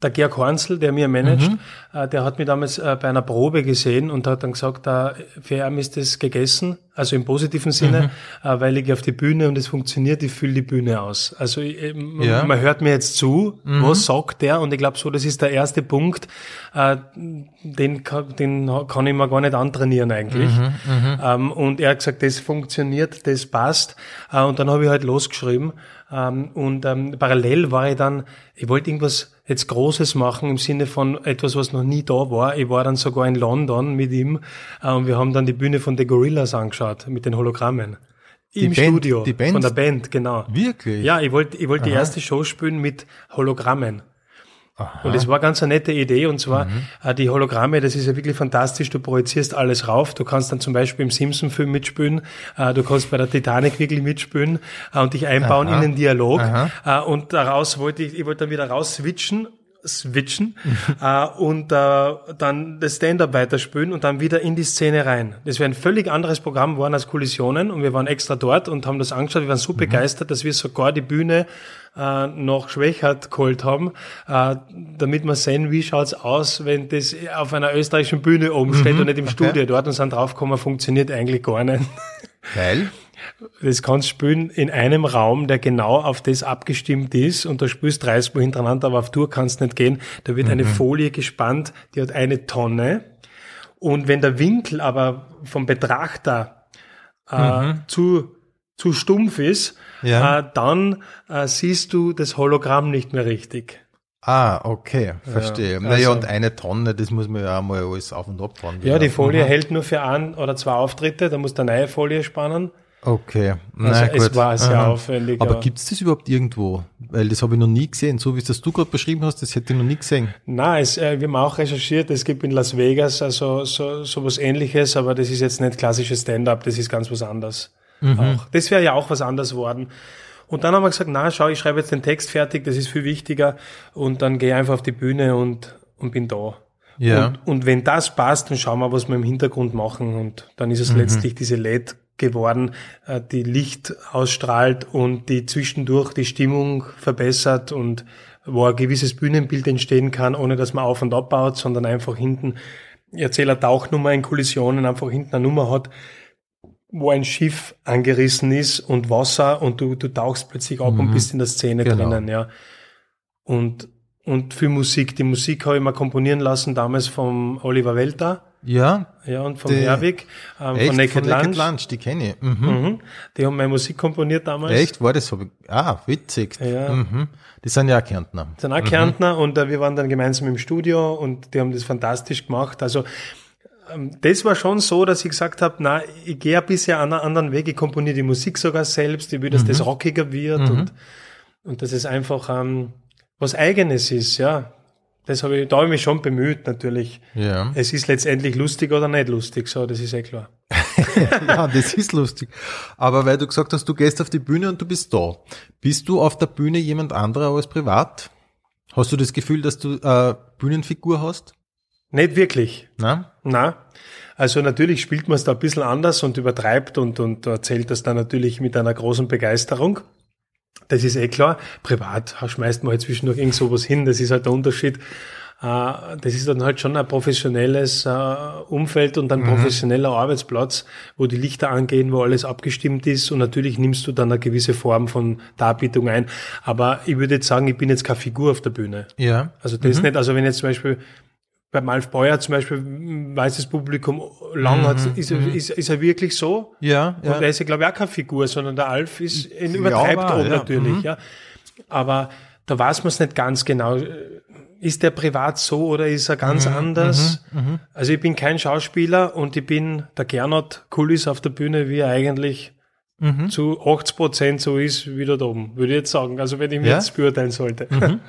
der Georg Hornsel, der mir managt, mhm. äh, der hat mich damals äh, bei einer Probe gesehen und hat dann gesagt, äh, für ihn ist das gegessen. also im positiven Sinne, mhm. äh, weil ich auf die Bühne und es funktioniert, ich fülle die Bühne aus. Also ich, ja. man hört mir jetzt zu, mhm. was sagt der und ich glaube so, das ist der erste Punkt, äh, den, den kann ich mir gar nicht antrainieren eigentlich. Mhm, mhm, ähm, und er hat gesagt, das funktioniert, das passt äh, und dann habe ich halt losgeschrieben und ähm, parallel war ich dann, ich wollte irgendwas jetzt Großes machen im Sinne von etwas, was noch nie da war. Ich war dann sogar in London mit ihm äh, und wir haben dann die Bühne von The Gorillas angeschaut mit den Hologrammen. Die Im Band, Studio die Band? von der Band, genau. Wirklich? Ja, ich wollte ich wollte die erste Show spielen mit Hologrammen. Aha. Und es war ganz eine nette Idee und zwar mhm. äh, die Hologramme, das ist ja wirklich fantastisch, du projizierst alles rauf, du kannst dann zum Beispiel im Simpson-Film mitspielen, äh, du kannst bei der Titanic wirklich mitspielen äh, und dich einbauen Aha. in den Dialog Aha. Und daraus wollte ich, ich wollte dann wieder raus switchen switchen äh, und äh, dann das Stand-up weiterspielen und dann wieder in die Szene rein. Das wäre ein völlig anderes Programm geworden als Kollisionen und wir waren extra dort und haben das angeschaut. Wir waren so mhm. begeistert, dass wir sogar die Bühne äh, noch Schwächert geholt haben, äh, damit wir sehen, wie schaut's aus, wenn das auf einer österreichischen Bühne oben steht mhm. und nicht im okay. Studio dort und sind draufgekommen, funktioniert eigentlich gar nicht. Weil? Das kannst du spielen in einem Raum, der genau auf das abgestimmt ist und da spielst 30 Mal hintereinander, aber auf Tour kannst du nicht gehen. Da wird mhm. eine Folie gespannt, die hat eine Tonne und wenn der Winkel aber vom Betrachter äh, mhm. zu zu stumpf ist, ja. äh, dann äh, siehst du das Hologramm nicht mehr richtig. Ah, okay, verstehe. Ja, naja, also, und eine Tonne, das muss man ja auch mal alles auf und ab fahren. Ja, die Folie mhm. hält nur für ein oder zwei Auftritte, da muss der neue Folie spannen. Okay, also Na, es war sehr Aha. aufwendig. Aber ja. gibt es das überhaupt irgendwo? Weil das habe ich noch nie gesehen. So wie es das du gerade beschrieben hast, das hätte ich noch nie gesehen. Nein, es, äh, wir haben auch recherchiert, es gibt in Las Vegas also so, so was ähnliches, aber das ist jetzt nicht klassisches Stand-up, das ist ganz was anderes. Mhm. Auch. Das wäre ja auch was anderes worden. Und dann haben wir gesagt, na schau, ich schreibe jetzt den Text fertig, das ist viel wichtiger. Und dann gehe einfach auf die Bühne und, und bin da. Ja. Und, und wenn das passt, dann schauen wir, was wir im Hintergrund machen. Und dann ist es mhm. letztlich diese LED geworden, äh, die Licht ausstrahlt und die zwischendurch die Stimmung verbessert und wo ein gewisses Bühnenbild entstehen kann, ohne dass man auf und abbaut, sondern einfach hinten, ich erzähle eine Tauchnummer in Kollisionen, einfach hinten eine Nummer hat, wo ein Schiff angerissen ist und Wasser und du, du tauchst plötzlich ab mhm. und bist in der Szene genau. drinnen, ja. Und, und für Musik, die Musik habe ich mal komponieren lassen, damals vom Oliver Welter. Ja. Ja, und vom Herwig, ähm, echt, von Naked, von Naked Lunch. Lunch. Die kenne ich. Mhm. Mhm. Die haben meine Musik komponiert damals. Echt? War das so? Ah, witzig. Ja. Mhm. Die sind ja auch Kärntner. Die sind auch Kärntner und äh, wir waren dann gemeinsam im Studio und die haben das fantastisch gemacht. Also ähm, das war schon so, dass ich gesagt habe, na, ich gehe ein bisschen einen anderen Weg, ich komponiere die Musik sogar selbst, ich will, dass mhm. das rockiger wird mhm. und, und dass es einfach ähm, was Eigenes ist, ja. Das habe ich, da habe ich mich schon bemüht, natürlich. Ja. Es ist letztendlich lustig oder nicht lustig, so, das ist eh klar. (laughs) ja, das ist lustig. Aber weil du gesagt hast, du gehst auf die Bühne und du bist da. Bist du auf der Bühne jemand anderer als privat? Hast du das Gefühl, dass du äh, Bühnenfigur hast? Nicht wirklich. Na? Na. Also natürlich spielt man es da ein bisschen anders und übertreibt und, und erzählt das dann natürlich mit einer großen Begeisterung. Das ist eh klar. Privat schmeißt man halt zwischendurch irgend sowas hin. Das ist halt der Unterschied. Äh, das ist dann halt schon ein professionelles äh, Umfeld und ein mhm. professioneller Arbeitsplatz, wo die Lichter angehen, wo alles abgestimmt ist und natürlich nimmst du dann eine gewisse Form von Darbietung ein. Aber ich würde jetzt sagen, ich bin jetzt keine Figur auf der Bühne. Ja. Also das mhm. ist nicht, also wenn jetzt zum Beispiel bei Malf Beuer zum Beispiel weiß das Publikum lang hat, mhm, ist, mhm. ist, ist er wirklich so? Ja, ja. Und er ist ja, glaube ich, auch keine Figur, sondern der Alf ist ein übertreibt ja, ja. natürlich, mhm. ja. Aber da weiß man es nicht ganz genau. Ist der privat so oder ist er ganz mhm, anders? Mhm. Also ich bin kein Schauspieler und ich bin der Gernot Kullis auf der Bühne, wie er eigentlich zu 80 Prozent so ist wie da oben, würde ich jetzt sagen. Also wenn ich mir ja? jetzt beurteilen sollte. (laughs)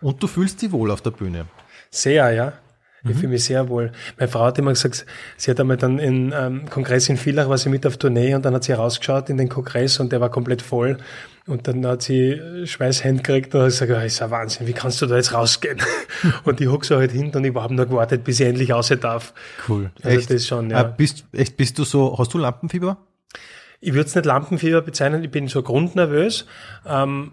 Und du fühlst dich wohl auf der Bühne? Sehr, ja. Ich mhm. fühle mich sehr wohl. Meine Frau hat immer gesagt, sie hat einmal dann in ähm, Kongress in Villach, war sie mit auf Tournee und dann hat sie rausgeschaut in den Kongress und der war komplett voll. Und dann hat sie Schweißhände gekriegt und hat gesagt, das ist ja Wahnsinn, wie kannst du da jetzt rausgehen? (laughs) und die huck so halt hinten und ich habe nur gewartet, bis ich endlich raus darf. Cool. Also echt? das schon, ja. Äh, bist, echt, bist du so, hast du Lampenfieber? Ich würde es nicht Lampenfieber bezeichnen, ich bin so grundnervös. Ähm,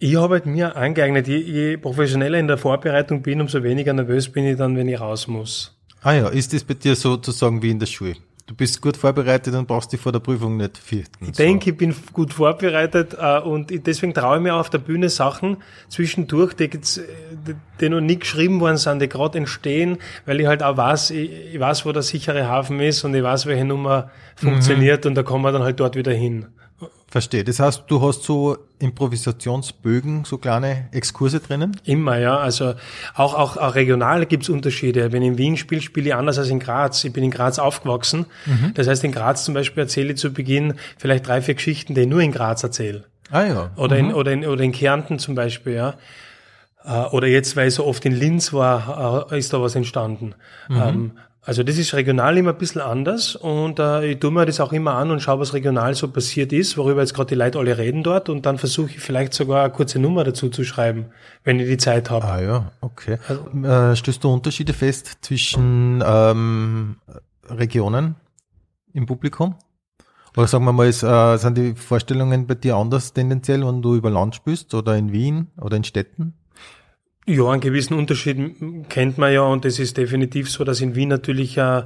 ich habe halt mir angeeignet, je, je professioneller in der Vorbereitung bin, umso weniger nervös bin ich dann, wenn ich raus muss. Ah ja, ist das bei dir sozusagen wie in der Schule? Du bist gut vorbereitet und brauchst dich vor der Prüfung nicht fürchten. Ich so. denke, ich bin gut vorbereitet äh, und ich, deswegen traue ich mir auf der Bühne Sachen zwischendurch, die, die, die noch nie geschrieben worden sind, die gerade entstehen, weil ich halt auch weiß, ich, ich, weiß, wo der sichere Hafen ist und ich weiß, welche Nummer funktioniert mhm. und da kommen wir dann halt dort wieder hin. Verstehe. Das heißt, du hast so Improvisationsbögen, so kleine Exkurse drinnen? Immer, ja. Also auch, auch, auch regional gibt's Unterschiede. Wenn ich in Wien spiele, spiele ich anders als in Graz. Ich bin in Graz aufgewachsen. Mhm. Das heißt, in Graz zum Beispiel erzähle ich zu Beginn vielleicht drei, vier Geschichten, die ich nur in Graz erzähle. Ah ja. Oder, mhm. in, oder, in, oder in Kärnten zum Beispiel, ja. Äh, oder jetzt, weil ich so oft in Linz war, äh, ist da was entstanden. Mhm. Also das ist regional immer ein bisschen anders und äh, ich tue mir das auch immer an und schaue, was regional so passiert ist, worüber jetzt gerade die Leute alle reden dort und dann versuche ich vielleicht sogar eine kurze Nummer dazu zu schreiben, wenn ich die Zeit habe. Ah ja, okay. Also, äh, stößt du Unterschiede fest zwischen ähm, Regionen im Publikum? Oder sagen wir mal, ist, äh, sind die Vorstellungen bei dir anders tendenziell, wenn du über Land spielst oder in Wien oder in Städten? Ja, einen gewissen Unterschied kennt man ja und es ist definitiv so, dass in Wien natürlich äh,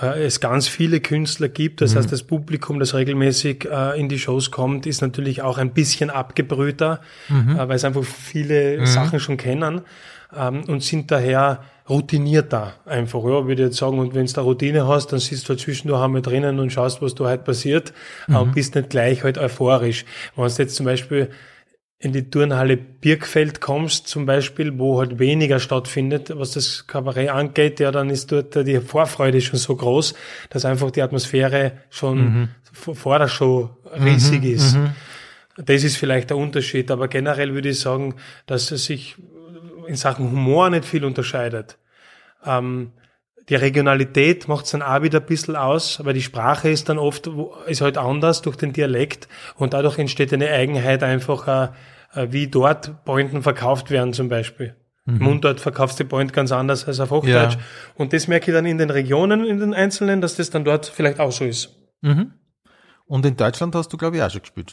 äh, es ganz viele Künstler gibt. Das mhm. heißt, das Publikum, das regelmäßig äh, in die Shows kommt, ist natürlich auch ein bisschen abgebrühter, mhm. äh, weil es einfach viele mhm. Sachen schon kennen ähm, und sind daher routinierter einfach, ja, würde ich jetzt sagen. Und wenn du da Routine hast, dann siehst du halt zwischendurch einmal drinnen und schaust, was da halt passiert mhm. und bist nicht gleich halt euphorisch. Wenn du jetzt zum Beispiel in die Turnhalle Birkfeld kommst, zum Beispiel, wo halt weniger stattfindet, was das Kabarett angeht, ja, dann ist dort die Vorfreude schon so groß, dass einfach die Atmosphäre schon mhm. vor der Show riesig mhm, ist. Mhm. Das ist vielleicht der Unterschied, aber generell würde ich sagen, dass es sich in Sachen Humor nicht viel unterscheidet. Ähm, die Regionalität macht es dann auch wieder ein bisschen aus, weil die Sprache ist dann oft, ist halt anders durch den Dialekt und dadurch entsteht eine Eigenheit einfach, äh, wie dort Pointen verkauft werden zum Beispiel. Mhm. Mundart verkaufst du Point ganz anders als auf Hochdeutsch. Ja. Und das merke ich dann in den Regionen, in den Einzelnen, dass das dann dort vielleicht auch so ist. Mhm. Und in Deutschland hast du, glaube ich, auch schon gespielt.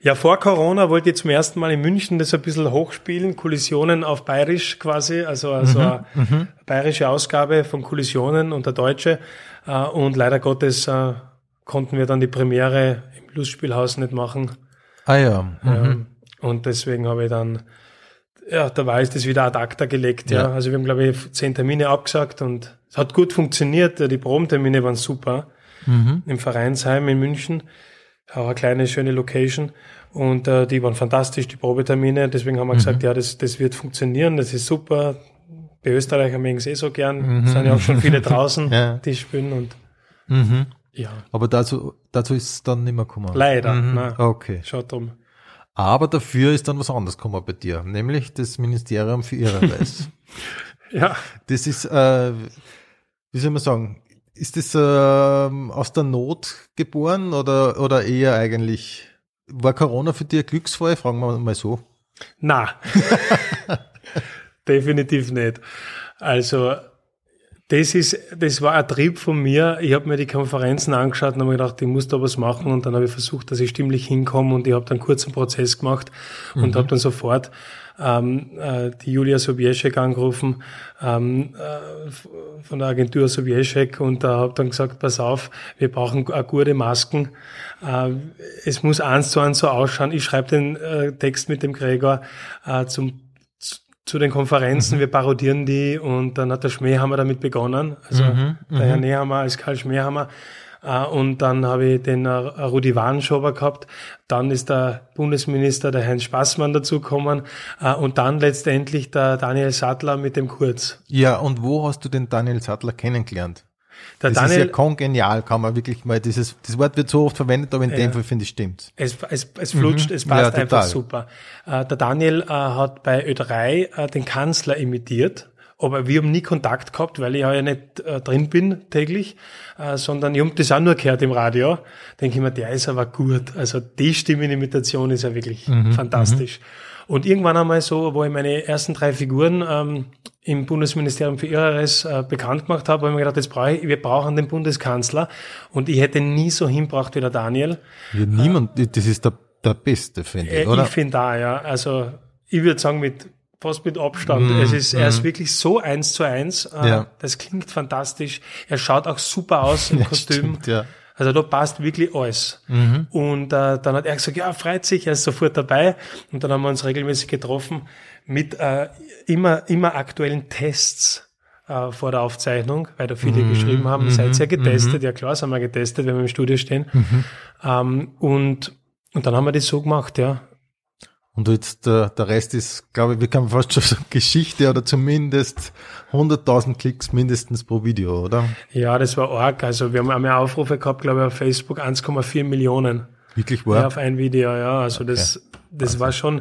Ja, vor Corona wollte ich zum ersten Mal in München das ein bisschen hochspielen, Kollisionen auf Bayerisch quasi, also, also mhm, eine mhm. bayerische Ausgabe von Kollisionen und der Deutsche. Äh, und leider Gottes äh, konnten wir dann die Premiere im Lustspielhaus nicht machen. Ah ja. Mhm. Und deswegen habe ich dann, ja, da war es das wieder ad acta gelegt, ja. ja. Also wir haben, glaube ich, zehn Termine abgesagt und es hat gut funktioniert. Die Probentermine waren super mhm. im Vereinsheim in München auch eine kleine, schöne Location. Und äh, die waren fantastisch, die Probetermine. Deswegen haben wir mhm. gesagt, ja, das, das wird funktionieren, das ist super. Die Österreicher mögen es eh so gern. Mhm. sind ja auch schon viele (laughs) draußen, ja. die spielen und mhm. ja. Aber dazu, dazu ist es dann nicht mehr gekommen. Leider, mhm. nein. Okay. Schaut drum. Aber dafür ist dann was anderes gekommen bei dir, nämlich das Ministerium für Irrenweis. (laughs) ja. Das ist, äh, wie soll man sagen, ist das äh, aus der Not geboren oder, oder eher eigentlich, war Corona für dich ein Glücksfall? Fragen wir mal so. Na, (laughs) definitiv nicht. Also, das ist, das war ein Trieb von mir. Ich habe mir die Konferenzen angeschaut und habe mir gedacht, ich muss da was machen und dann habe ich versucht, dass ich stimmlich hinkomme und ich habe dann kurz einen Prozess gemacht und mhm. habe dann sofort ähm, äh, die Julia Sobieschek angerufen ähm, äh, von der Agentur Sobieschek und da äh, habe dann gesagt, pass auf, wir brauchen äh, gute Masken. Äh, es muss eins zu eins so ausschauen. Ich schreibe den äh, Text mit dem Gregor äh, zum zu den Konferenzen, mhm. wir parodieren die und dann hat der Schmähhammer damit begonnen, also mhm, der Herr mhm. Nehammer als Karl Schmähhammer äh, und dann habe ich den äh, Rudi Warnschober gehabt. Dann ist der Bundesminister, der Heinz Spaßmann, dazugekommen. Äh, und dann letztendlich der Daniel Sattler mit dem Kurz. Ja, und wo hast du den Daniel Sattler kennengelernt? Der das Daniel, ist ja kongenial, kann man wirklich mal, dieses, das Wort wird so oft verwendet, aber in ja, dem Fall finde ich stimmt. Es, es, es flutscht, mhm. es passt ja, einfach super. der Daniel hat bei Ö3 den Kanzler imitiert aber wir haben nie Kontakt gehabt, weil ich ja nicht äh, drin bin täglich, äh, sondern ich habe das auch nur gehört im Radio. Denke ich mir, der ist aber gut. Also die Stimmenimitation ist ja wirklich mhm, fantastisch. Mhm. Und irgendwann einmal so, wo ich meine ersten drei Figuren ähm, im Bundesministerium für Irreres äh, bekannt gemacht habe, habe ich mir gedacht, jetzt brauche ich, wir brauchen den Bundeskanzler. Und ich hätte nie so hinbracht wie der Daniel. Ja, niemand, das ist der, der Beste, finde ich, äh, oder? Ich finde da, ja. Also ich würde sagen, mit fast mit Abstand. Mhm. Es ist, er ist Mhm. wirklich so eins zu eins. Äh, Ja. Das klingt fantastisch. Er schaut auch super aus im (laughs) Ja, Kostüm. stimmt, ja. Also da passt wirklich alles. Mhm. Und äh, dann hat er gesagt, ja, freut sich, er ist sofort dabei. Und dann haben wir uns regelmäßig getroffen mit äh, immer, immer aktuellen Tests äh, vor der Aufzeichnung, weil da viele Mhm, geschrieben haben, mhm, seid ihr getestet? mhm. Ja klar, sind wir getestet, wenn wir im Studio stehen. Mhm. Ähm, und, und dann haben wir das so gemacht, ja. Und jetzt der, der Rest ist, glaube ich, wir können fast schon sagen, Geschichte oder zumindest 100.000 Klicks mindestens pro Video, oder? Ja, das war arg. Also wir haben einmal Aufrufe gehabt, glaube ich, auf Facebook 1,4 Millionen. Wirklich Ja, wahr? auf ein Video, ja. Also das, das war schon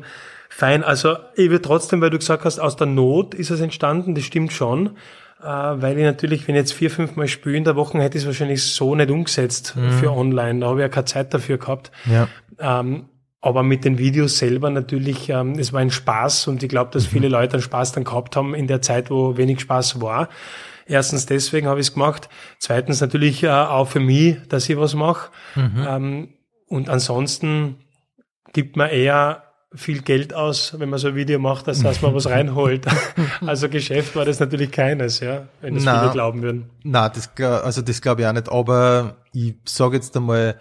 fein. Also ich will trotzdem, weil du gesagt hast, aus der Not ist es entstanden, das stimmt schon. Äh, weil ich natürlich, wenn ich jetzt vier, fünf Mal spiele in der Woche, hätte ich es wahrscheinlich so nicht umgesetzt für online. Da habe ich ja keine Zeit dafür gehabt. Ja. Ähm, aber mit den Videos selber natürlich, ähm, es war ein Spaß und ich glaube, dass viele Leute einen Spaß dann gehabt haben in der Zeit, wo wenig Spaß war. Erstens deswegen habe ich es gemacht. Zweitens natürlich äh, auch für mich, dass ich was mache. Ähm, und ansonsten gibt man eher viel Geld aus, wenn man so ein Video macht, als dass man was (laughs) reinholt. (laughs) also Geschäft war das natürlich keines, ja, wenn das Na. viele glauben würden. Na, das, also das glaube ich auch nicht, aber ich sage jetzt einmal,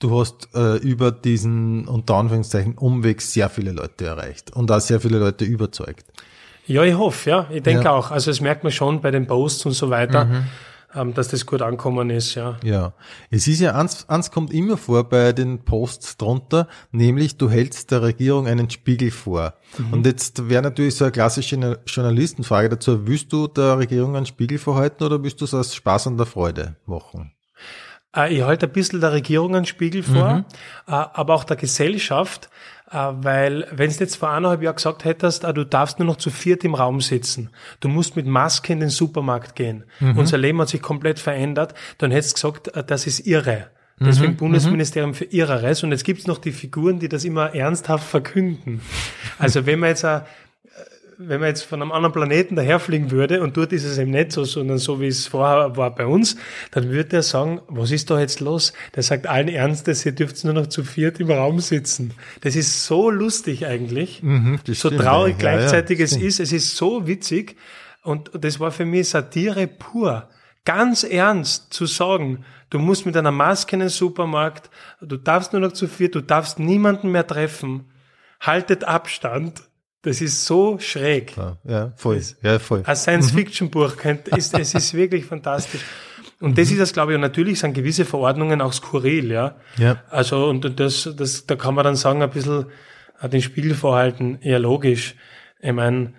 du hast äh, über diesen, unter Anführungszeichen, Umweg sehr viele Leute erreicht und auch sehr viele Leute überzeugt. Ja, ich hoffe, ja. Ich denke Ja. auch. Also es merkt man schon bei den Posts und so weiter, ähm, dass das gut ankommen ist, ja. Ja, es ist ja, eins, eins kommt immer vor bei den Posts drunter, nämlich du hältst der Regierung einen Spiegel vor. Und jetzt wäre natürlich so eine klassische Journalistenfrage dazu, willst du der Regierung einen Spiegel vorhalten oder willst du es aus Spaß und der Freude machen? Äh, ich halte ein bisschen der Regierung einen Spiegel vor, äh, aber auch der Gesellschaft, äh, weil wenn du jetzt vor eineinhalb Jahren gesagt hättest, du darfst nur noch zu viert im Raum sitzen, du musst mit Maske in den Supermarkt gehen, unser Leben hat sich komplett verändert, dann hättest du gesagt, das ist irre. Deswegen Bundesministerium für Irreres. Und jetzt gibt's noch die Figuren, die das immer ernsthaft verkünden. Also wenn man jetzt wenn man jetzt von einem anderen Planeten daherfliegen würde und dort ist es eben nicht so, sondern so wie es vorher war bei uns, dann würde er sagen, was ist da jetzt los? Der sagt allen Ernstes, ihr dürft nur noch zu viert im Raum sitzen. Das ist so lustig eigentlich. das so stimmt traurig. Ja, ja, gleichzeitig es stimmt. ist. Es ist so witzig. Und das war für mich Satire pur. Ganz ernst zu sagen, du musst mit einer Maske in den Supermarkt, du darfst nur noch zu viert, du darfst niemanden mehr treffen, haltet Abstand. Das ist so schräg. Ja, ja, voll. Ja, voll. Ein Science-Fiction-Buch könnte, ist, es ist wirklich fantastisch. Und das ist das, glaube ich, und natürlich sind gewisse Verordnungen auch skurril, ja. Ja. Also, und das, das, da kann man dann sagen, ein bisschen äh, den Spiegel vorhalten, eher logisch. Ich meine,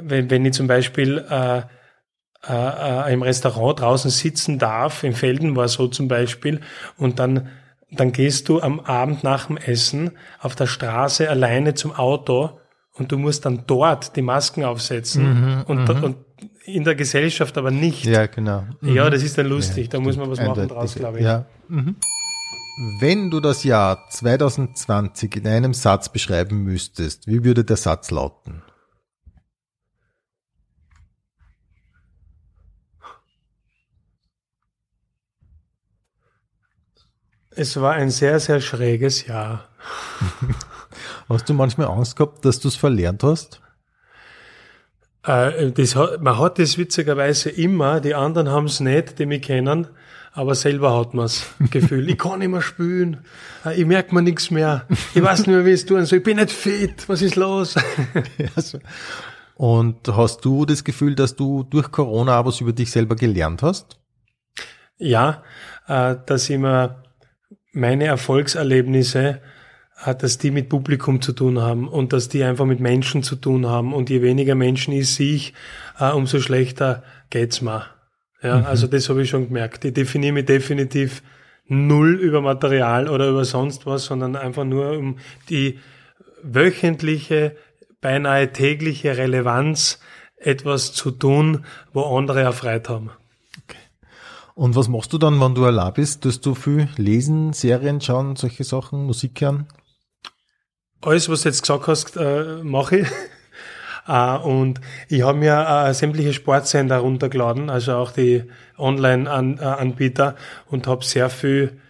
wenn, wenn ich zum Beispiel äh, äh, äh, im Restaurant draußen sitzen darf, im Felden war so zum Beispiel, und dann, dann gehst du am Abend nach dem Essen auf der Straße alleine zum Auto und du musst dann dort die Masken aufsetzen und, und in der Gesellschaft aber nicht. Ja, genau. Ja, das ist dann lustig, Ja, da muss man was machen Eindeutig. draus, glaube ich. Ja. Mhm. Wenn du das Jahr 2020 in einem Satz beschreiben müsstest, wie würde der Satz lauten? Es war ein sehr, sehr schräges Jahr. (laughs) Hast du manchmal Angst gehabt, dass du es verlernt hast? Äh, das, man hat das witzigerweise immer, die anderen haben es nicht, die mich kennen, aber selber hat man das (laughs) Gefühl, ich kann nicht mehr spülen, äh, ich merke mir nichts mehr, ich weiß nicht mehr, wie ich es tun soll, ich bin nicht fit, was ist los? (laughs) Und hast du das Gefühl, dass du durch Corona aber was über dich selber gelernt hast? ja, äh, dass ich mir meine Erfolgserlebnisse, dass die mit Publikum zu tun haben und dass die einfach mit Menschen zu tun haben und je weniger Menschen ich sehe, äh, umso schlechter geht's mir. Ja, also das habe ich schon gemerkt. Ich definiere mich definitiv null über Material oder über sonst was, sondern einfach nur um die wöchentliche, beinahe tägliche Relevanz etwas zu tun, wo andere erfreut haben. Und was machst du dann, wenn du allein bist? Tust du viel lesen, Serien schauen, solche Sachen, Musik hören? Alles, was du jetzt gesagt hast, äh, mache ich. (laughs) äh, und ich habe mir äh, sämtliche Sportsender runtergeladen, also auch die Online-Anbieter und habe sehr viel,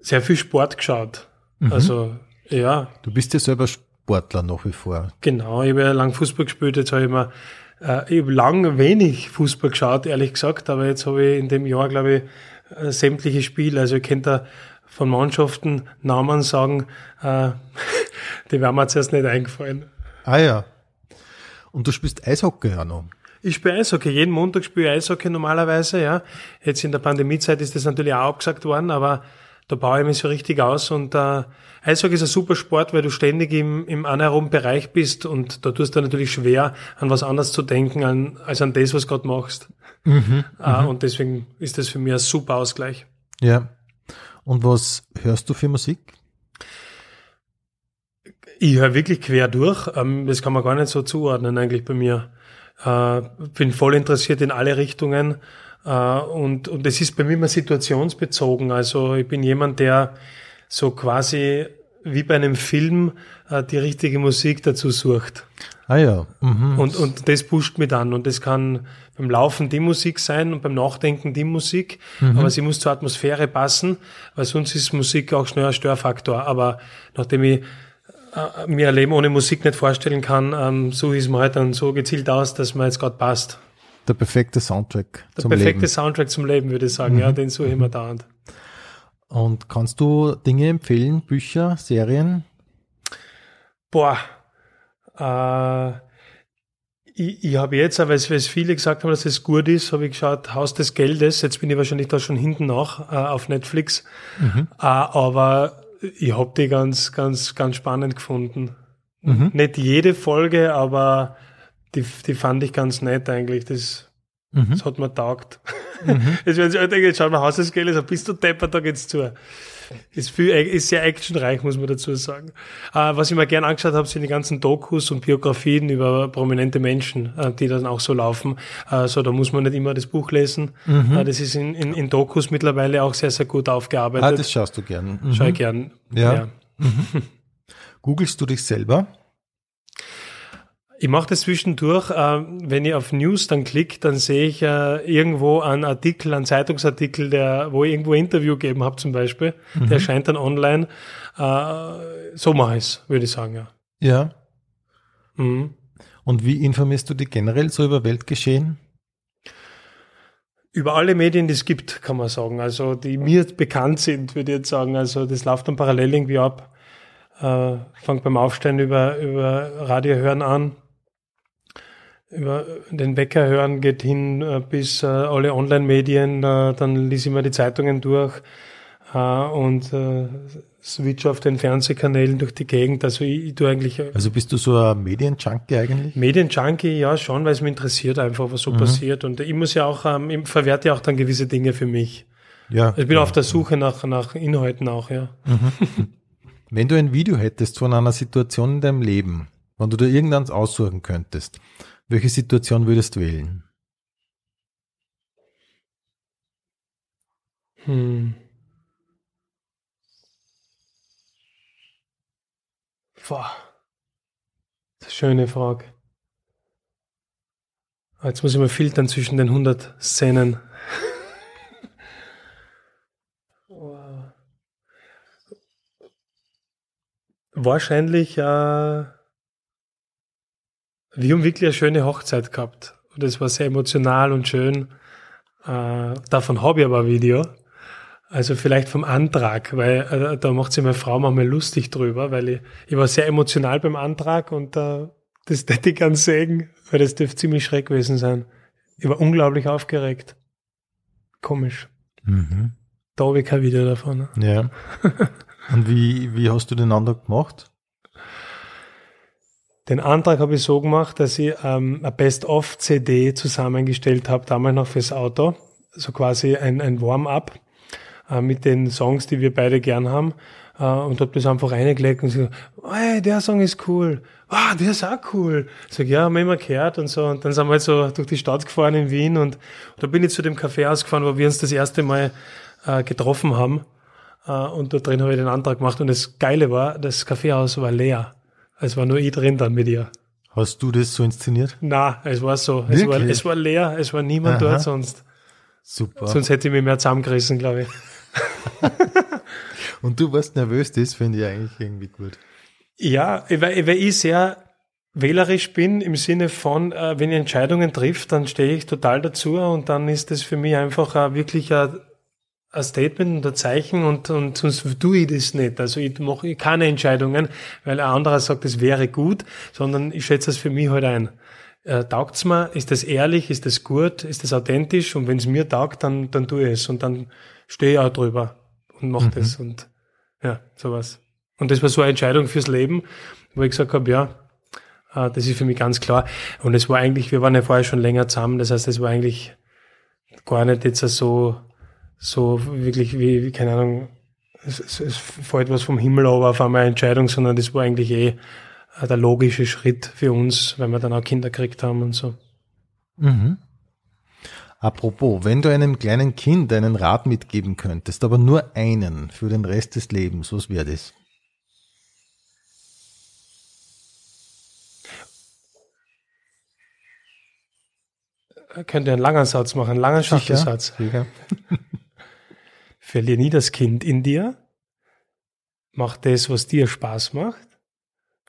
sehr viel Sport geschaut. Also ja, Du bist ja selber Sportler nach wie vor. Genau, ich habe ja lang Fußball gespielt, jetzt habe ich mir äh, ich habe lang wenig Fußball geschaut, ehrlich gesagt, aber jetzt habe ich in dem Jahr, glaube ich, äh, sämtliche Spiele. Also ich könnte da von Mannschaften Namen sagen, äh, (laughs) die wären mir zuerst nicht eingefallen. Ah ja. Und du spielst Eishockey ja noch. Ich spiele Eishockey. Jeden Montag spiele ich Eishockey normalerweise, ja. Jetzt in der Pandemiezeit ist das natürlich auch abgesagt worden, aber da baue ich mich so richtig aus und äh, Eishockey ist ein super Sport, weil du ständig im, im anaeroben Bereich bist und da tust du natürlich schwer, an was anderes zu denken, an, als an das, was du gerade machst. Mhm, äh, (laughs) und deswegen ist das für mich ein super Ausgleich. Ja. Und was hörst du für Musik? Ich höre wirklich quer durch. Ähm, das kann man gar nicht so zuordnen eigentlich bei mir. Äh, bin voll interessiert in alle Richtungen. Äh, und, und es ist bei mir immer situationsbezogen. Also ich bin jemand, der so quasi wie bei einem Film äh, die richtige Musik dazu sucht. Ah ja. Mhm. Und, und das pusht mich dann. Und das kann beim Laufen die Musik sein und beim Nachdenken die Musik. Mhm. Aber sie muss zur Atmosphäre passen, weil sonst ist Musik auch schnell ein Störfaktor. Aber nachdem ich äh, mir ein Leben ohne Musik nicht vorstellen kann, ähm, suche ich es mir halt dann so gezielt aus, dass man jetzt gerade passt. Der perfekte Soundtrack Der zum perfekte Leben. Soundtrack zum Leben, würde ich sagen. Mhm. Ja, den suche ich mir dauernd. Und kannst du Dinge empfehlen, Bücher, Serien? Boah, äh, ich, ich habe jetzt, weil es viele gesagt haben, dass es gut ist, habe ich geschaut, Haus des Geldes. Jetzt bin ich wahrscheinlich da schon hinten nach äh, auf Netflix. Mhm. Äh, aber ich habe die ganz, ganz, ganz spannend gefunden. Mhm. Nicht jede Folge, aber die, die fand ich ganz nett eigentlich. Das, mhm. das hat mir taugt. Mhm. (laughs) Jetzt werden sie alle denken, jetzt schauen wir Haus des Geldes, bist du deppert, da geht's zu. Ist, viel, ist sehr actionreich, muss man dazu sagen. Äh, was ich mir gern angeschaut habe, sind die ganzen Dokus und Biografien über prominente Menschen, äh, die dann auch so laufen. Äh, so, da muss man nicht immer das Buch lesen. Mhm. Äh, das ist in, in, in, Dokus mittlerweile auch sehr, sehr gut aufgearbeitet. Ah, das schaust du gern. Mhm. Schau ich gern. Ja. ja. Mhm. Googlest du dich selber? Ich mache das zwischendurch, äh, wenn ich auf News dann klicke, dann sehe ich äh, irgendwo einen Artikel, einen Zeitungsartikel, der, wo ich irgendwo ein Interview gegeben habe zum Beispiel, mhm. der erscheint dann online. Äh, so mache ich es, würde ich sagen, ja. Ja. Mhm. Und wie informierst du dich generell so über Weltgeschehen? Über alle Medien, die es gibt, kann man sagen. Also die mir bekannt sind, würde ich jetzt sagen. Also das läuft dann parallel irgendwie ab. Äh, fangt beim Aufstehen über, über Radio hören an über den Wecker hören geht hin äh, bis äh, alle Online-Medien, äh, dann lese ich mir die Zeitungen durch äh, und äh, switch auf den Fernsehkanälen durch die Gegend. Also ich, ich tue eigentlich. Äh, also bist du so ein Medienjunkie eigentlich? Medienjunkie, ja schon, weil es mich interessiert einfach, was so mhm. passiert. Und ich muss ja auch, ähm, ich verwerte ja auch dann gewisse Dinge für mich. Ja. Also ich bin ja. auf der Suche nach, nach Inhalten auch, ja. Mhm. (laughs) Wenn du ein Video hättest von einer Situation in deinem Leben, wenn du dir irgendwann aussuchen könntest, welche Situation würdest du wählen? Hm. Boah. Schöne Frage. Jetzt muss ich mal filtern zwischen den 100 Szenen. (laughs) Wahrscheinlich äh, wir haben wirklich eine schöne Hochzeit gehabt. Und es war sehr emotional und schön. Äh, davon habe ich aber ein Video. Also vielleicht vom Antrag, weil äh, da macht sich meine Frau manchmal lustig drüber, weil ich, ich war sehr emotional beim Antrag und äh, das (laughs) hätte ich ganz sägen, weil das dürfte ziemlich schräg gewesen sein. Ich war unglaublich aufgeregt. Komisch. Mhm. Da habe ich kein Video davon. Ne? Ja. (laughs) Und wie, wie hast du den Antrag gemacht? Den Antrag habe ich so gemacht, dass ich ähm, eine Best-of-CD zusammengestellt habe, damals noch fürs Auto. So quasi ein, ein Warm-up äh, mit den Songs, die wir beide gern haben. Äh, und habe das einfach reingelegt und so, hey, der Song ist cool. Ah, der ist auch cool. Sag, ja, haben wir immer gehört und so. Und dann sind wir halt so durch die Stadt gefahren in Wien und, und da bin ich zu dem Café ausgefahren, wo wir uns das erste Mal äh, getroffen haben. Äh, und da drin habe ich den Antrag gemacht. Und das Geile war, das Kaffeehaus war leer. Es war nur ich drin dann mit ihr. Hast du das so inszeniert? Na, es war so. Es war, es war, leer, es war niemand Aha. dort sonst. Super. Sonst hätte ich mich mehr zusammengerissen, glaube ich. (laughs) Und du warst nervös, das finde ich eigentlich irgendwie gut. Ja, weil, weil ich sehr wählerisch bin im Sinne von, äh, wenn ich Entscheidungen trifft, dann stehe ich total dazu und dann ist das für mich einfach äh, wirklich ein, ein Statement und ein Zeichen und, und sonst tue ich das nicht. Also ich mache keine Entscheidungen, weil ein anderer sagt, es wäre gut, sondern ich schätze es für mich halt ein. Äh, taugt's mir? Ist das ehrlich? Ist das gut? Ist das authentisch? Und wenn es mir taugt, dann, dann tue ich es und dann stehe ich auch drüber und mache mhm. das und ja, sowas. Und das war so eine Entscheidung fürs Leben, wo ich gesagt habe, ja, äh, das ist für mich ganz klar. Und es war eigentlich, wir waren ja vorher schon länger zusammen, das heißt, es war eigentlich gar nicht jetzt so, so wirklich wie, keine Ahnung, es, es, es fällt was vom Himmel aber auf einmal eine Entscheidung, sondern das war eigentlich eh äh, der logische Schritt für uns, weil wir dann auch Kinder gekriegt haben und so. Mhm. Apropos, wenn du einem kleinen Kind einen Rat mitgeben könntest, aber nur einen für den Rest des Lebens, was wäre das? könnt ihr einen langen Satz machen, einen langen Schachtelsatz. Verlier nie das Kind in dir, mach das, was dir Spaß macht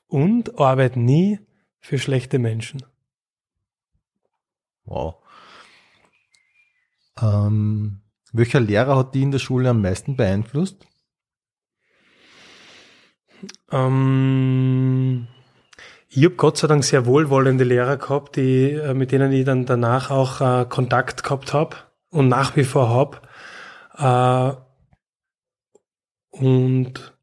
und arbeite nie für schlechte Menschen. Wow. Ähm, welcher Lehrer hat die in der Schule am meisten beeinflusst? Ähm, ich habe Gott sei Dank sehr wohlwollende Lehrer gehabt, die, äh, mit denen ich dann danach auch äh, Kontakt gehabt habe und nach wie vor habe. Äh, und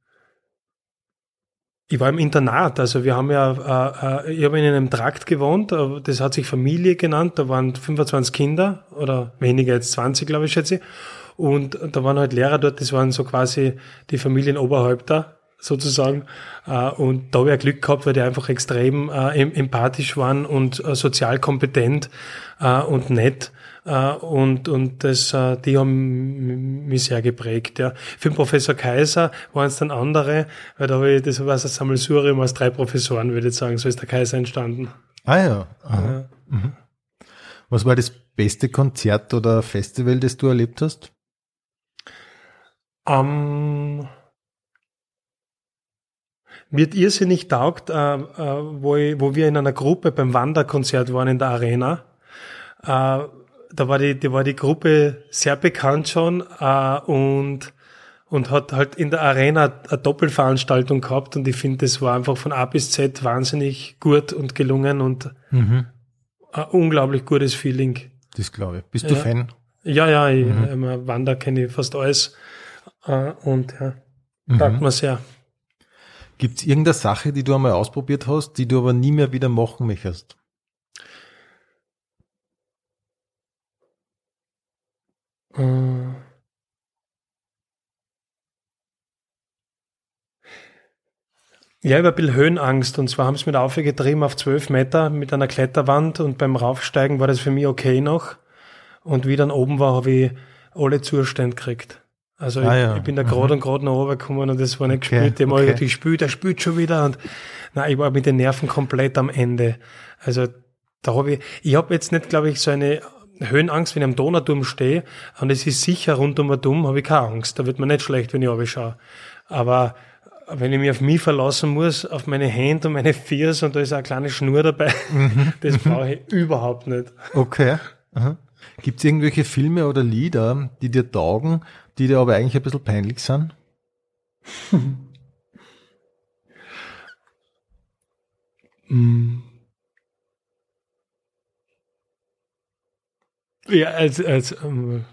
ich war im Internat, also wir haben ja, äh, äh ich habe in einem Trakt gewohnt, äh, das hat sich Familie genannt, da waren 25 Kinder oder weniger jetzt 20, glaube ich, schätze ich. Und da waren halt Lehrer dort, das waren so quasi die Familienoberhäupter sozusagen. Äh, und da habe ich Glück gehabt, weil die einfach extrem empathisch waren und sozial kompetent und nett. Und, und das, die haben mich sehr geprägt. Ja. Für den Professor Kaiser waren es dann andere, weil da habe ich, das war ein Sammelsurium aus drei Professoren, würde ich sagen. So ist der Kaiser entstanden. Ah ja. ja. Mhm. Was war das beste Konzert oder Festival, das du erlebt hast? Um, mir irrsinnig taugt, äh, äh, wo, ich, wo wir in einer Gruppe beim Wanderkonzert waren in der Arena. Äh, da war die, die war die Gruppe sehr bekannt schon äh, und und hat halt in der Arena eine Doppelveranstaltung gehabt und ich finde, das war einfach von A bis Z wahnsinnig gut und gelungen und mhm. ein unglaublich gutes Feeling. Das glaube ich. Bist du ja. Fan? Ja, ja, ich, mhm. Wander kenne ich fast alles äh, und ja, mhm. taugt mir sehr. Gibt es irgendeine Sache, die du einmal ausprobiert hast, die du aber nie mehr wieder machen möchtest? Ja, ich habe ein bisschen Höhenangst und zwar haben sie mit aufgetrieben auf zwölf Meter mit einer Kletterwand und beim Raufsteigen war das für mich okay noch und wie dann oben war, habe ich alle Zustände gekriegt. Also ah, ich, ja. ich, bin da gerade mhm. und gerade nach oben gekommen und das war nicht okay. gespielt. Die okay. ich gespielt, der spielt schon wieder und nein, ich war mit den Nerven komplett am Ende. Also da habe ich, ich habe jetzt nicht, glaube ich, so eine Höhenangst, wenn ich am Donauturm stehe und es ist sicher rund um den Turm, habe ich keine Angst. Da wird mir nicht schlecht, wenn ich schaue. Aber wenn ich mich auf mich verlassen muss, auf meine Hände und meine Fiers und da ist eine kleine Schnur dabei, mhm. (laughs) das brauche ich überhaupt nicht. Okay. Gibt es irgendwelche Filme oder Lieder, die dir taugen, die dir aber eigentlich ein bisschen peinlich sind? mm. Ja, als, als ähm,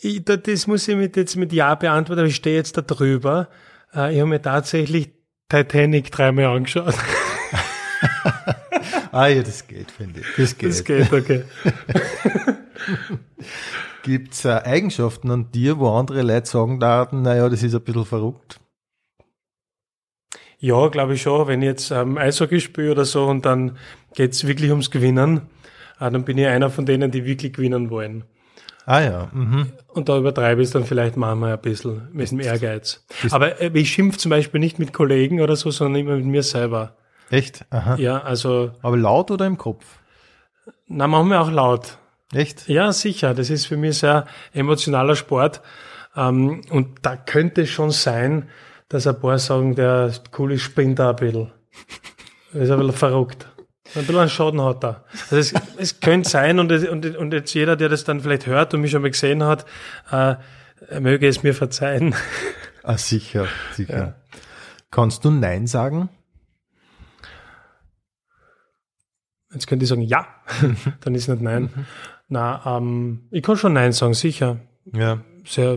ich, das muss ich mit, jetzt mit Ja beantworten, aber ich stehe jetzt da drüber. Äh, ich habe mir tatsächlich Titanic dreimal angeschaut. (laughs) ah ja, das geht, finde ich. Das geht. Das geht, okay. (laughs) Gibt es äh, Eigenschaften an dir, wo andere Leute sagen naja, das ist ein bisschen verrückt? Ja, glaube ich schon. Wenn ich jetzt ähm, Eishockey spiele oder so und dann geht es wirklich ums Gewinnen, äh, dann bin ich einer von denen, die wirklich gewinnen wollen. Ah ja. Mhm. Und da übertreibe ich es dann vielleicht manchmal ein bisschen mit dem Ehrgeiz. Aber äh, ich schimpfe zum Beispiel nicht mit Kollegen oder so, sondern immer mit mir selber. Echt? Aha. Ja, also. Aber laut oder im Kopf? Na, machen wir auch laut. Echt? Ja, sicher. Das ist für mich sehr emotionaler Sport. Ähm, und da könnte es schon sein, dass ein paar sagen, der coole spinnt da ein bisschen. (laughs) ist ein bisschen verrückt. Ein bisschen einen Schaden hat er. Also es, (laughs) es könnte sein, und, und, und jetzt jeder, der das dann vielleicht hört und mich schon mal gesehen hat, äh, möge es mir verzeihen. (laughs) Ah, sicher, sicher. Ja. Kannst du Nein sagen? Jetzt könnte ich sagen, ja, (laughs) dann ist nicht Nein. Mhm. Na, ähm, ich kann schon Nein sagen, sicher. Ja. Sehr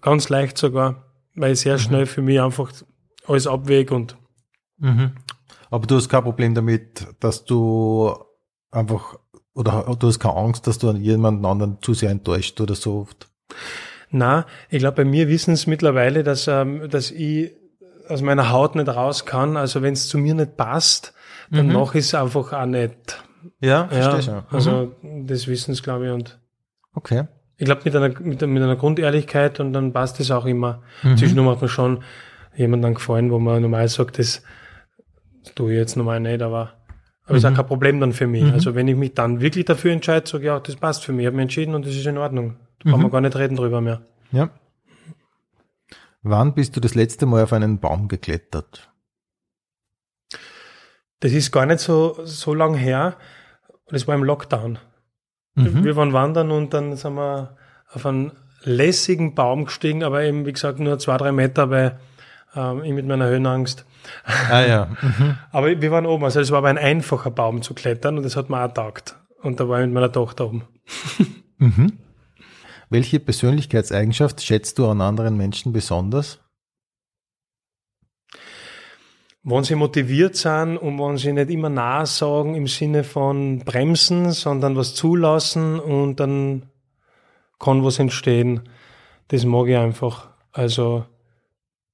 ganz leicht sogar, weil ich sehr mhm. schnell für mich einfach alles abwäge und. Mhm. Aber du hast kein Problem damit, dass du einfach oder du hast keine Angst, dass du an jemanden anderen zu sehr enttäuscht oder so oft. Na, ich glaube, bei mir wissen es mittlerweile, dass, ähm, dass ich aus meiner Haut nicht raus kann. Also wenn es zu mir nicht passt, dann mhm. mache ich es einfach auch nicht. Ja, verstehe ich. Ja. Also mhm. das wissen es, glaube ich. Und okay. Ich glaube, mit einer, mit, mit einer Grundehrlichkeit und dann passt es auch immer. Mhm. Zwischendurch macht man schon jemandem gefallen, wo man normal sagt, das tue ich jetzt normal nicht, aber, aber mhm. ist auch kein Problem dann für mich. Mhm. Also wenn ich mich dann wirklich dafür entscheide, sage ich, ja, das passt für mich, ich habe mich entschieden und das ist in Ordnung. Da kann man mhm. gar nicht reden drüber mehr. Ja. Wann bist du das letzte Mal auf einen Baum geklettert? Das ist gar nicht so, so lang her. Das war im Lockdown. Mhm. Wir waren wandern und dann sind wir auf einen lässigen Baum gestiegen, aber eben, wie gesagt, nur zwei, drei Meter, weil ähm, ich mit meiner Höhenangst. Ah ja. (laughs) Mhm. aber wir waren oben, also es war aber ein einfacher Baum zu klettern und das hat mir auch taugt. Und da war ich mit meiner Tochter oben. (laughs) mhm. Welche Persönlichkeitseigenschaft schätzt du an anderen Menschen besonders? wenn sie motiviert sind und wenn sie nicht immer nah sagen im Sinne von bremsen, sondern was zulassen und dann kann was entstehen. Das mag ich einfach. Also,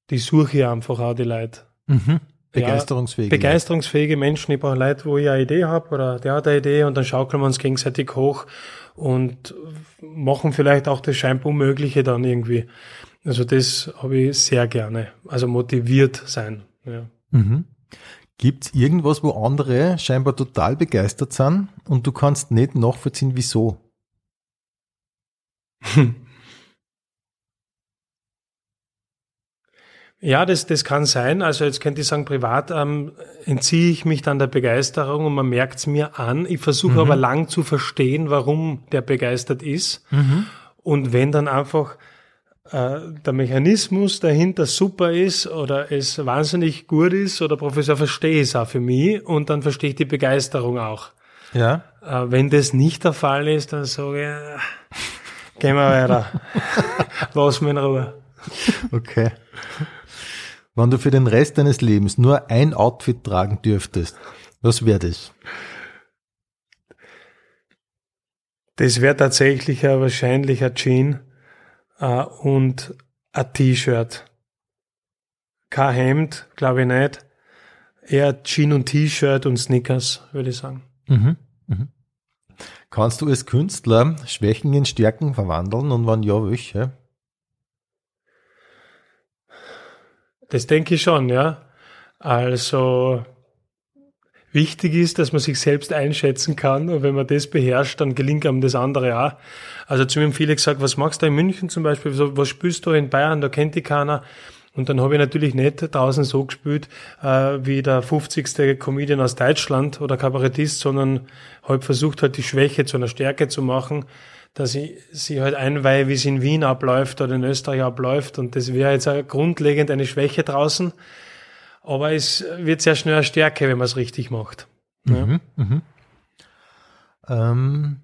die suche ich einfach auch die Leute. Mhm. Begeisterungsfähige. Ja, begeisterungsfähige Menschen. Ich brauche Leute, wo ich eine Idee habe oder der hat eine Idee und dann schaukeln wir uns gegenseitig hoch und machen vielleicht auch das scheinbar Unmögliche dann irgendwie. Also das habe ich sehr gerne. Also motiviert sein. Ja. Mhm. Gibt es irgendwas, wo andere scheinbar total begeistert sind und du kannst nicht nachvollziehen, wieso? (laughs) Ja, das, das kann sein. Also jetzt könnte ich sagen, privat ähm, entziehe ich mich dann der Begeisterung und man merkt es mir an. Ich versuche mhm. aber lang zu verstehen, warum der begeistert ist. Mhm. Und wenn dann einfach äh, der Mechanismus dahinter super ist oder es wahnsinnig gut ist oder Professor verstehe es auch für mich und dann verstehe ich die Begeisterung auch. Ja. Äh, wenn das nicht der Fall ist, dann sage ich, äh, gehen wir weiter. (laughs) Lass mich in Ruhe. Okay. Wenn du für den Rest deines Lebens nur ein Outfit tragen dürftest, was wäre das? Das wäre tatsächlich ein wahrscheinlich Jean äh, und ein T-Shirt. Kein Hemd, glaube ich nicht. Eher Jean und T-Shirt und Sneakers, würde ich sagen. Mhm. Mhm. Kannst du als Künstler Schwächen in Stärken verwandeln und wann ja, welche? Das denke ich schon, ja. Also wichtig ist, dass man sich selbst einschätzen kann und wenn man das beherrscht, dann gelingt einem das andere auch. Also zu mir haben viele gesagt, was machst du in München zum Beispiel, was spielst du in Bayern, da kennt die keiner. Und dann habe ich natürlich nicht draußen so gespielt äh, wie der 50. Comedian aus Deutschland oder Kabarettist, sondern habe versucht halt die Schwäche zu einer Stärke zu machen, dass ich sie halt einweihe, wie es in Wien abläuft oder in Österreich abläuft. Und das wäre jetzt auch grundlegend eine Schwäche draußen. Aber es wird sehr schnell eine Stärke, wenn man es richtig macht. Mhm, ja. mhm. Ähm,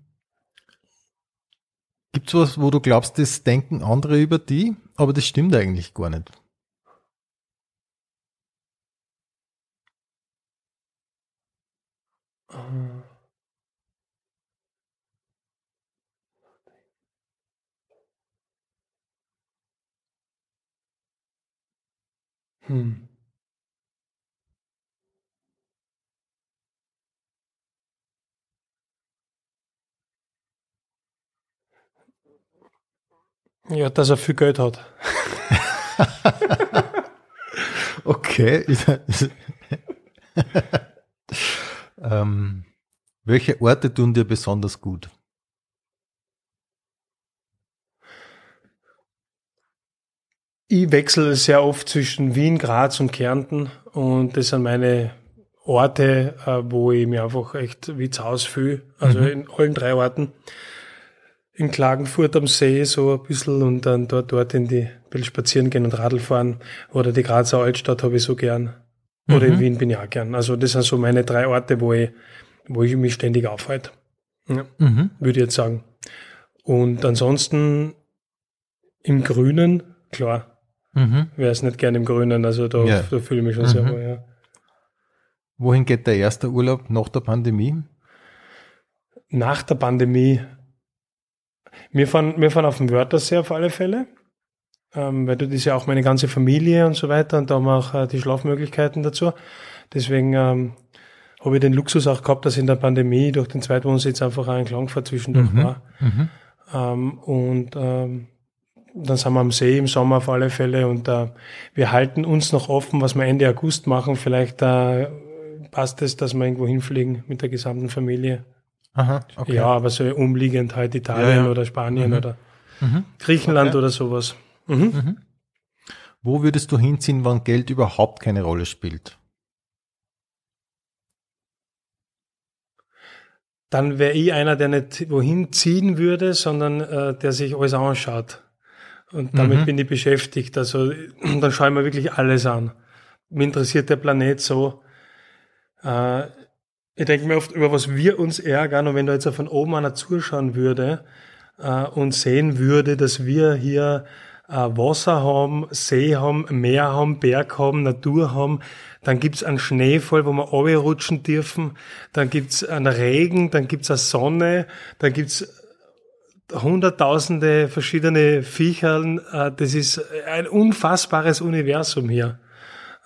Gibt es was, wo du glaubst, das denken andere über die, aber das stimmt eigentlich gar nicht? Hm. Ja, dass er viel Geld hat. (laughs) okay. (laughs) ähm, welche Orte tun dir besonders gut? Ich wechsle sehr oft zwischen Wien, Graz und Kärnten und das sind meine Orte, äh, wo ich mich einfach echt wie zu Hause fühle. Also mhm. in allen drei Orten. In Klagenfurt am See so ein bisschen und dann dort, dort in die, ein bisschen spazieren gehen und Radl fahren. Oder die Grazer Altstadt habe ich so gern. Oder mhm. in Wien bin ich auch gern. Also das sind so meine drei Orte, wo ich, wo ich mich ständig aufhalte. Ja, mhm. Würde ich jetzt sagen. Und ansonsten im Grünen, klar. Mhm. Wäre es nicht gern im Grünen, also da, ja. da fühle ich mich schon sehr mhm. wohl, ja. Wohin geht der erste Urlaub nach der Pandemie? Nach der Pandemie. Wir fahren, wir fahren auf dem Wörthersee auf alle Fälle. Ähm, weil das ist ja auch meine ganze Familie und so weiter und da haben wir auch äh, die Schlafmöglichkeiten dazu. Deswegen ähm, habe ich den Luxus auch gehabt, dass in der Pandemie durch den Zweitwohnsitz einfach ein Klangfahrt zwischendurch mhm. war. Mhm. Ähm, und ähm, dann sind wir am See im Sommer auf alle Fälle und äh, wir halten uns noch offen, was wir Ende August machen. Vielleicht äh, passt es, dass wir irgendwo hinfliegen mit der gesamten Familie. Aha, okay. Ja, aber so umliegend halt Italien ja, ja. oder Spanien mhm. oder mhm. Griechenland okay. oder sowas. Mhm. mhm. Wo würdest du hinziehen, wann Geld überhaupt keine Rolle spielt? Dann wäre ich einer, der nicht wohin ziehen würde, sondern äh, der sich alles anschaut. Und damit mhm. bin ich beschäftigt. Also (clears throat) dann schaue ich mir wirklich alles an. Mir interessiert der Planet so, äh, ich denke mir oft, über was wir uns ärgern und wenn da jetzt von oben einer zuschauen würde äh, und sehen würde, dass wir hier äh, Wasser haben, See haben, Meer haben, Berg haben, Natur haben, dann gibt's einen Schneefall, wo wir rutschen dürfen, dann gibt's einen Regen, dann gibt's eine Sonne, dann gibt's hunderttausende verschiedene Viecherl. Äh, das ist ein unfassbares Universum hier.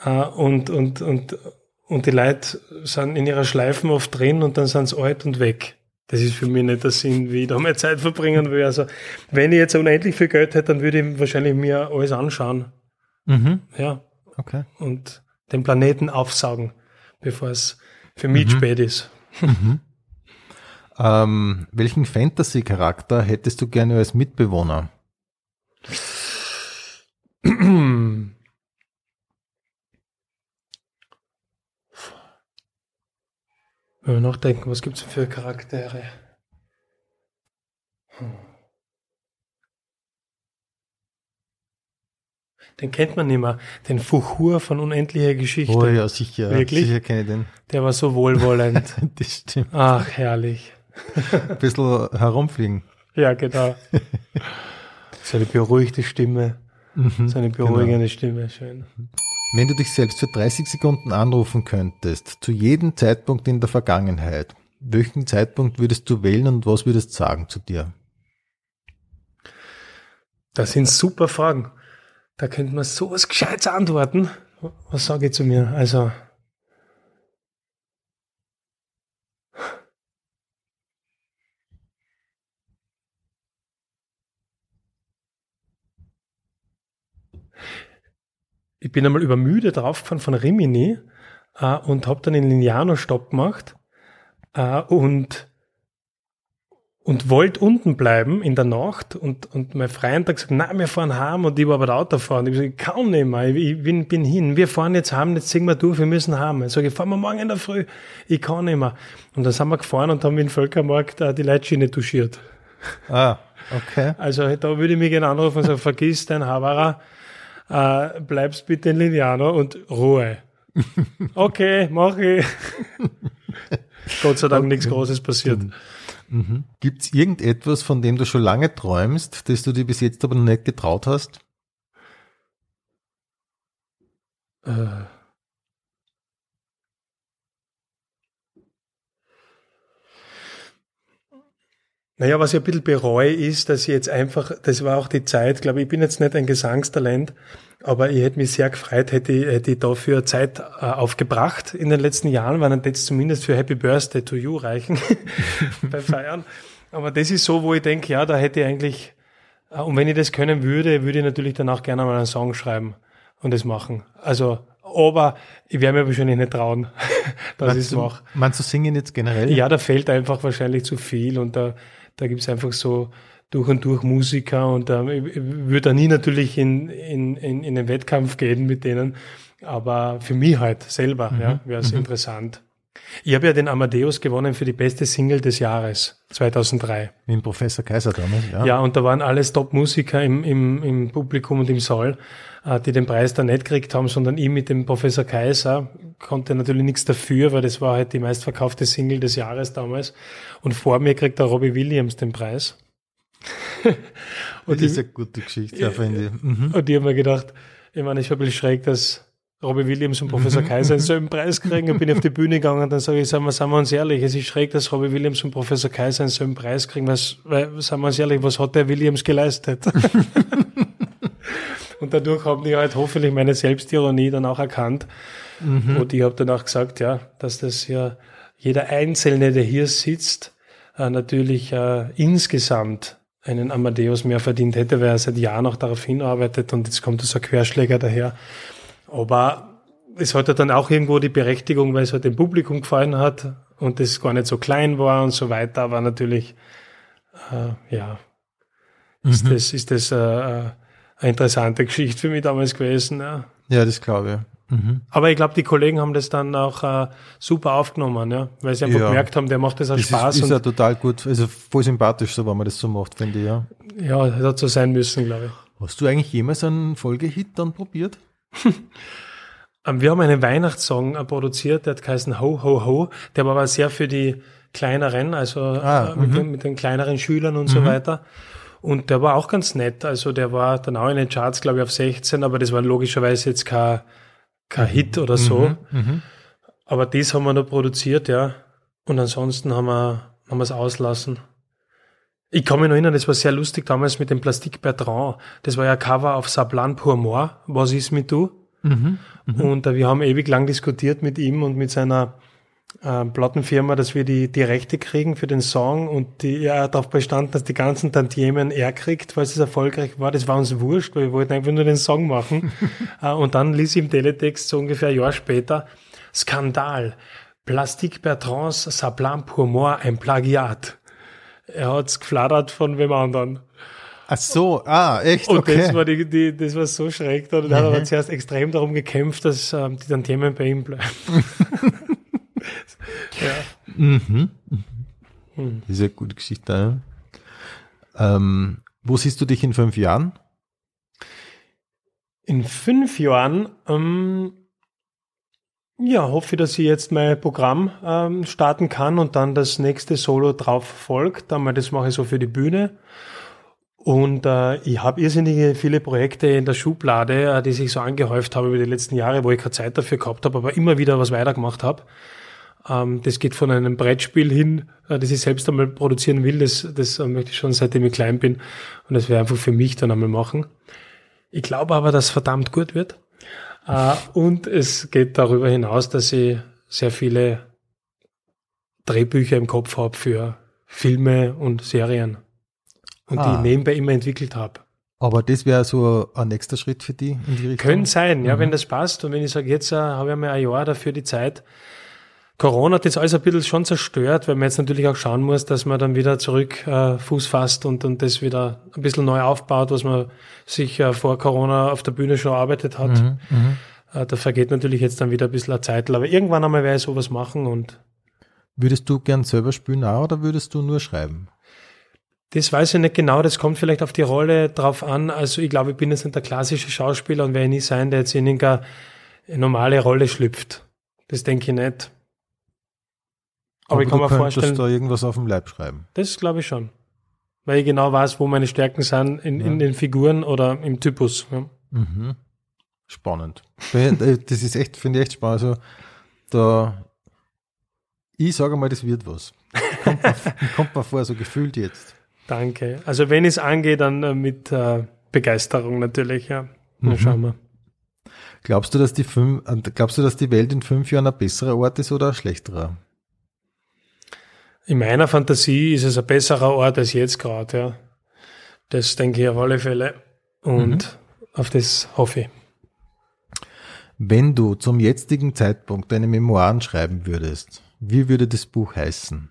Äh, und, und, und, und die Leute sind in ihrer Schleifen oft drin und dann sind sie alt und weg. Das ist für mich nicht der Sinn, wie ich da meine Zeit verbringen will. Also, wenn ich jetzt unendlich viel Geld hätte, dann würde ich wahrscheinlich mir alles anschauen. Mhm. Ja. Okay. Und den Planeten aufsaugen, bevor es für mich mhm. spät ist. (laughs) Mhm. Ähm, welchen Fantasy-Charakter hättest du gerne als Mitbewohner? Wenn wir nachdenken, was gibt es für Charaktere? Hm. Den kennt man nicht mehr. Den Fuchur von Unendlicher Geschichte. Oh ja, sicher. Wirklich? Sicher kenne ich den. Der war so wohlwollend. (laughs) das stimmt. Ach, herrlich. (laughs) Ein bisschen herumfliegen. Ja, genau. (laughs) Seine beruhigte Stimme. Mhm, Seine beruhigende genau. Stimme, schön. Wenn du dich selbst für 30 Sekunden anrufen könntest, zu jedem Zeitpunkt in der Vergangenheit, welchen Zeitpunkt würdest du wählen und was würdest du sagen zu dir? Das sind super Fragen. Da könnte man so was Gescheites antworten. Was sage ich zu mir? Also, ich bin einmal übermüde draufgefahren von Rimini äh, und habe dann den Lignano-Stopp gemacht äh, und und wollte unten bleiben in der Nacht und, und mein Freund hat gesagt, nein, wir fahren heim und ich war aber der Autofahrer und ich habe gesagt, kaum nicht mehr, ich, bin, bin hin, wir fahren jetzt heim, jetzt ziehen wir durch, wir müssen heim. Ich sage, fahren wir morgen in der Früh, ich kann nicht mehr. Und dann sind wir gefahren und haben in Völkermarkt äh, die Leitschiene touchiert. Ah, okay. Also da würde ich mich gerne anrufen und sagen, vergiss dein Havara, äh, bleibst bitte in Lignano und Ruhe. (laughs) Okay, mach ich. Gott sei Dank okay. nichts Großes passiert. Mhm. Gibt es irgendetwas, von dem du schon lange träumst, das du dir bis jetzt aber noch nicht getraut hast? Äh. Naja, was ich ein bisschen bereue, ist, dass ich jetzt einfach, das war auch die Zeit, glaube ich, ich bin jetzt nicht ein Gesangstalent, aber ich hätte mich sehr gefreut, hätte ich, hätte ich dafür Zeit äh, aufgebracht in den letzten Jahren, weil dann jetzt zumindest für Happy Birthday to You reichen (laughs) bei Feiern. Aber das ist so, wo ich denke, ja, da hätte ich eigentlich, äh, und wenn ich das können würde, würde ich natürlich dann auch gerne mal einen Song schreiben und das machen. Also, aber ich werde mir wahrscheinlich nicht trauen, (laughs) dass ich es mache. Meinst du singen jetzt generell? Ja, da fehlt einfach wahrscheinlich zu viel und da, da gibt's einfach so durch und durch Musiker und ähm, ich würde da nie natürlich in, in, in, in den Wettkampf gehen mit denen, aber für mich halt selber mhm. ja, wäre es mhm. interessant. Ich habe ja den Amadeus gewonnen für die beste Single des Jahres 2003. Mit dem Professor Kaiser damals, ja. Ja, und da waren alles Top-Musiker im, im, im Publikum und im Saal, äh, die den Preis da nicht gekriegt haben, sondern ich mit dem Professor Kaiser konnte natürlich nichts dafür, weil das war halt die meistverkaufte Single des Jahres damals. Und vor mir kriegt der Robbie Williams den Preis. (laughs) und das ist eine gute Geschichte, ja, finde ich. Mhm. Und ich habe mir gedacht, ich meine, ich war ein bisschen schräg, dass Robbie Williams und Professor mhm. Kaiser einen selben Preis kriegen. Dann bin ich auf die Bühne gegangen und dann sage ich, sagen wir, sagen wir uns ehrlich, es ist schräg, dass Robbie Williams und Professor Kaiser einen selben Preis kriegen, weil, weil sagen wir uns ehrlich, was hat der Williams geleistet? (laughs) und dadurch haben die halt hoffentlich meine Selbstironie dann auch erkannt. Mhm. Und ich habe dann auch gesagt, ja, dass das ja jeder Einzelne, der hier sitzt, äh, natürlich äh, insgesamt einen Amadeus mehr verdient hätte, weil er seit Jahren auch darauf hinarbeitet und jetzt kommt so ein Querschläger daher. Aber es hatte dann auch irgendwo die Berechtigung, weil es halt dem Publikum gefallen hat und es gar nicht so klein war und so weiter, aber natürlich, äh, ja, ist mhm. das, ist das äh, eine interessante Geschichte für mich damals gewesen. Ja, ja das glaube ich. Mhm. Aber ich glaube, die Kollegen haben das dann auch äh, super aufgenommen, ja, weil sie einfach ja. gemerkt haben, der macht das auch das Spaß. Ist, ist ja total gut, also voll sympathisch, so wenn man das so macht, finde ich, ja. Ja, das hat so sein müssen, glaube ich. Hast du eigentlich jemals einen Folgehit dann probiert? (laughs) Ähm, wir haben einen Weihnachtssong äh, produziert, der hat geheißen Ho Ho Ho. Der war aber sehr für die kleineren, also ah, äh, mit, den, mit, den, kleineren Schülern und mhm. so weiter. Und der war auch ganz nett. Also der war dann auch in den Charts, glaube ich, auf 16, aber das war logischerweise jetzt kein, kein Hit oder so. Mhm. Mhm. Aber das haben wir noch produziert, ja. Und ansonsten haben wir, haben wir es auslassen. Ich kann mich noch erinnern, das war sehr lustig damals mit dem Plastik Bertrand. Das war ja Cover auf Sablan pour moi. Was ist mit du? Mhm, mh. Und äh, wir haben ewig lang diskutiert mit ihm und mit seiner äh, Plattenfirma, dass wir die, die Rechte kriegen für den Song und die, er hat darauf bestanden, dass die ganzen Tantiemen er kriegt, weil es erfolgreich war. Das war uns wurscht, weil wir wollten einfach nur den Song machen. (laughs) äh, und dann ließ im Teletext so ungefähr ein Jahr später Skandal. Plastik Bertrands Sablan pour moi, ein Plagiat er hat's geflattert von wem anderen. Ach so, ah, echt? Und okay. das war die, die, das war so schräg. Und dann mhm. hat er zuerst extrem darum gekämpft, dass ähm, die dann Themen bei ihm bleiben. (laughs) ja. Mhm. Mhm. Das ist eine gute Geschichte. Ja. Ähm, wo siehst du dich in fünf Jahren? In fünf Jahren ähm, ja, hoffe, dass ich jetzt mein Programm ähm, starten kann und dann das nächste Solo drauf folgt. Einmal das mache ich so für die Bühne. Und äh, ich habe irrsinnige viele Projekte in der Schublade, äh, die sich so angehäuft haben über die letzten Jahre, wo ich keine Zeit dafür gehabt habe, aber immer wieder was weitergemacht habe. Ähm, das geht von einem Brettspiel hin, äh, das ich selbst einmal produzieren will. Das, das äh, möchte ich schon seitdem ich klein bin. Und das werde einfach für mich dann einmal machen. Ich glaube aber, dass es verdammt gut wird. Äh, und es geht darüber hinaus, dass ich sehr viele Drehbücher im Kopf habe für Filme und Serien und ah. die nebenbei immer entwickelt habe. Aber das wäre so ein nächster Schritt für die in die Richtung? Könnte sein, ja, mhm. wenn das passt. Und wenn ich sage, jetzt uh, habe ich einmal ein Jahr dafür die Zeit. Corona hat jetzt alles ein bisschen schon zerstört, weil man jetzt natürlich auch schauen muss, dass man dann wieder zurück uh, Fuß fasst und, und das wieder ein bisschen neu aufbaut, was man sich uh, vor Corona auf der Bühne schon erarbeitet hat. Mhm, mhm. da vergeht natürlich jetzt dann wieder ein bisschen eine Zeit, aber irgendwann einmal werde ich sowas machen und Würdest du gern selber spielen auch oder würdest du nur schreiben? Das weiß ich nicht genau, das kommt vielleicht auf die Rolle drauf an. Also ich glaube, ich bin jetzt nicht der klassische Schauspieler und werde nie sein, der jetzt in eine normale Rolle schlüpft. Das denke ich nicht. Aber, Aber ich kann mir vorstellen. da irgendwas auf dem Leib schreiben. Das glaube ich schon. Weil ich genau weiß, wo meine Stärken sind in, ja. in den Figuren oder im Typus. Ja. Mhm. Spannend. Das ist echt, finde ich echt spannend. Also, da, ich sage mal, das wird was. Kommt mir, (laughs) kommt vor, so gefühlt jetzt. Danke. Also wenn es angeht, dann äh, mit äh, Begeisterung natürlich, ja. Mhm. Schauen wir. Glaubst du, dass die fünf, äh, glaubst du, dass die Welt in fünf Jahren ein besserer Ort ist oder ein schlechterer? in meiner Fantasie ist es ein besserer Ort als jetzt gerade, ja. Das denke ich auf alle Fälle und mhm. auf das hoffe ich. Wenn du zum jetzigen Zeitpunkt deine Memoiren schreiben würdest, wie würde das Buch heißen?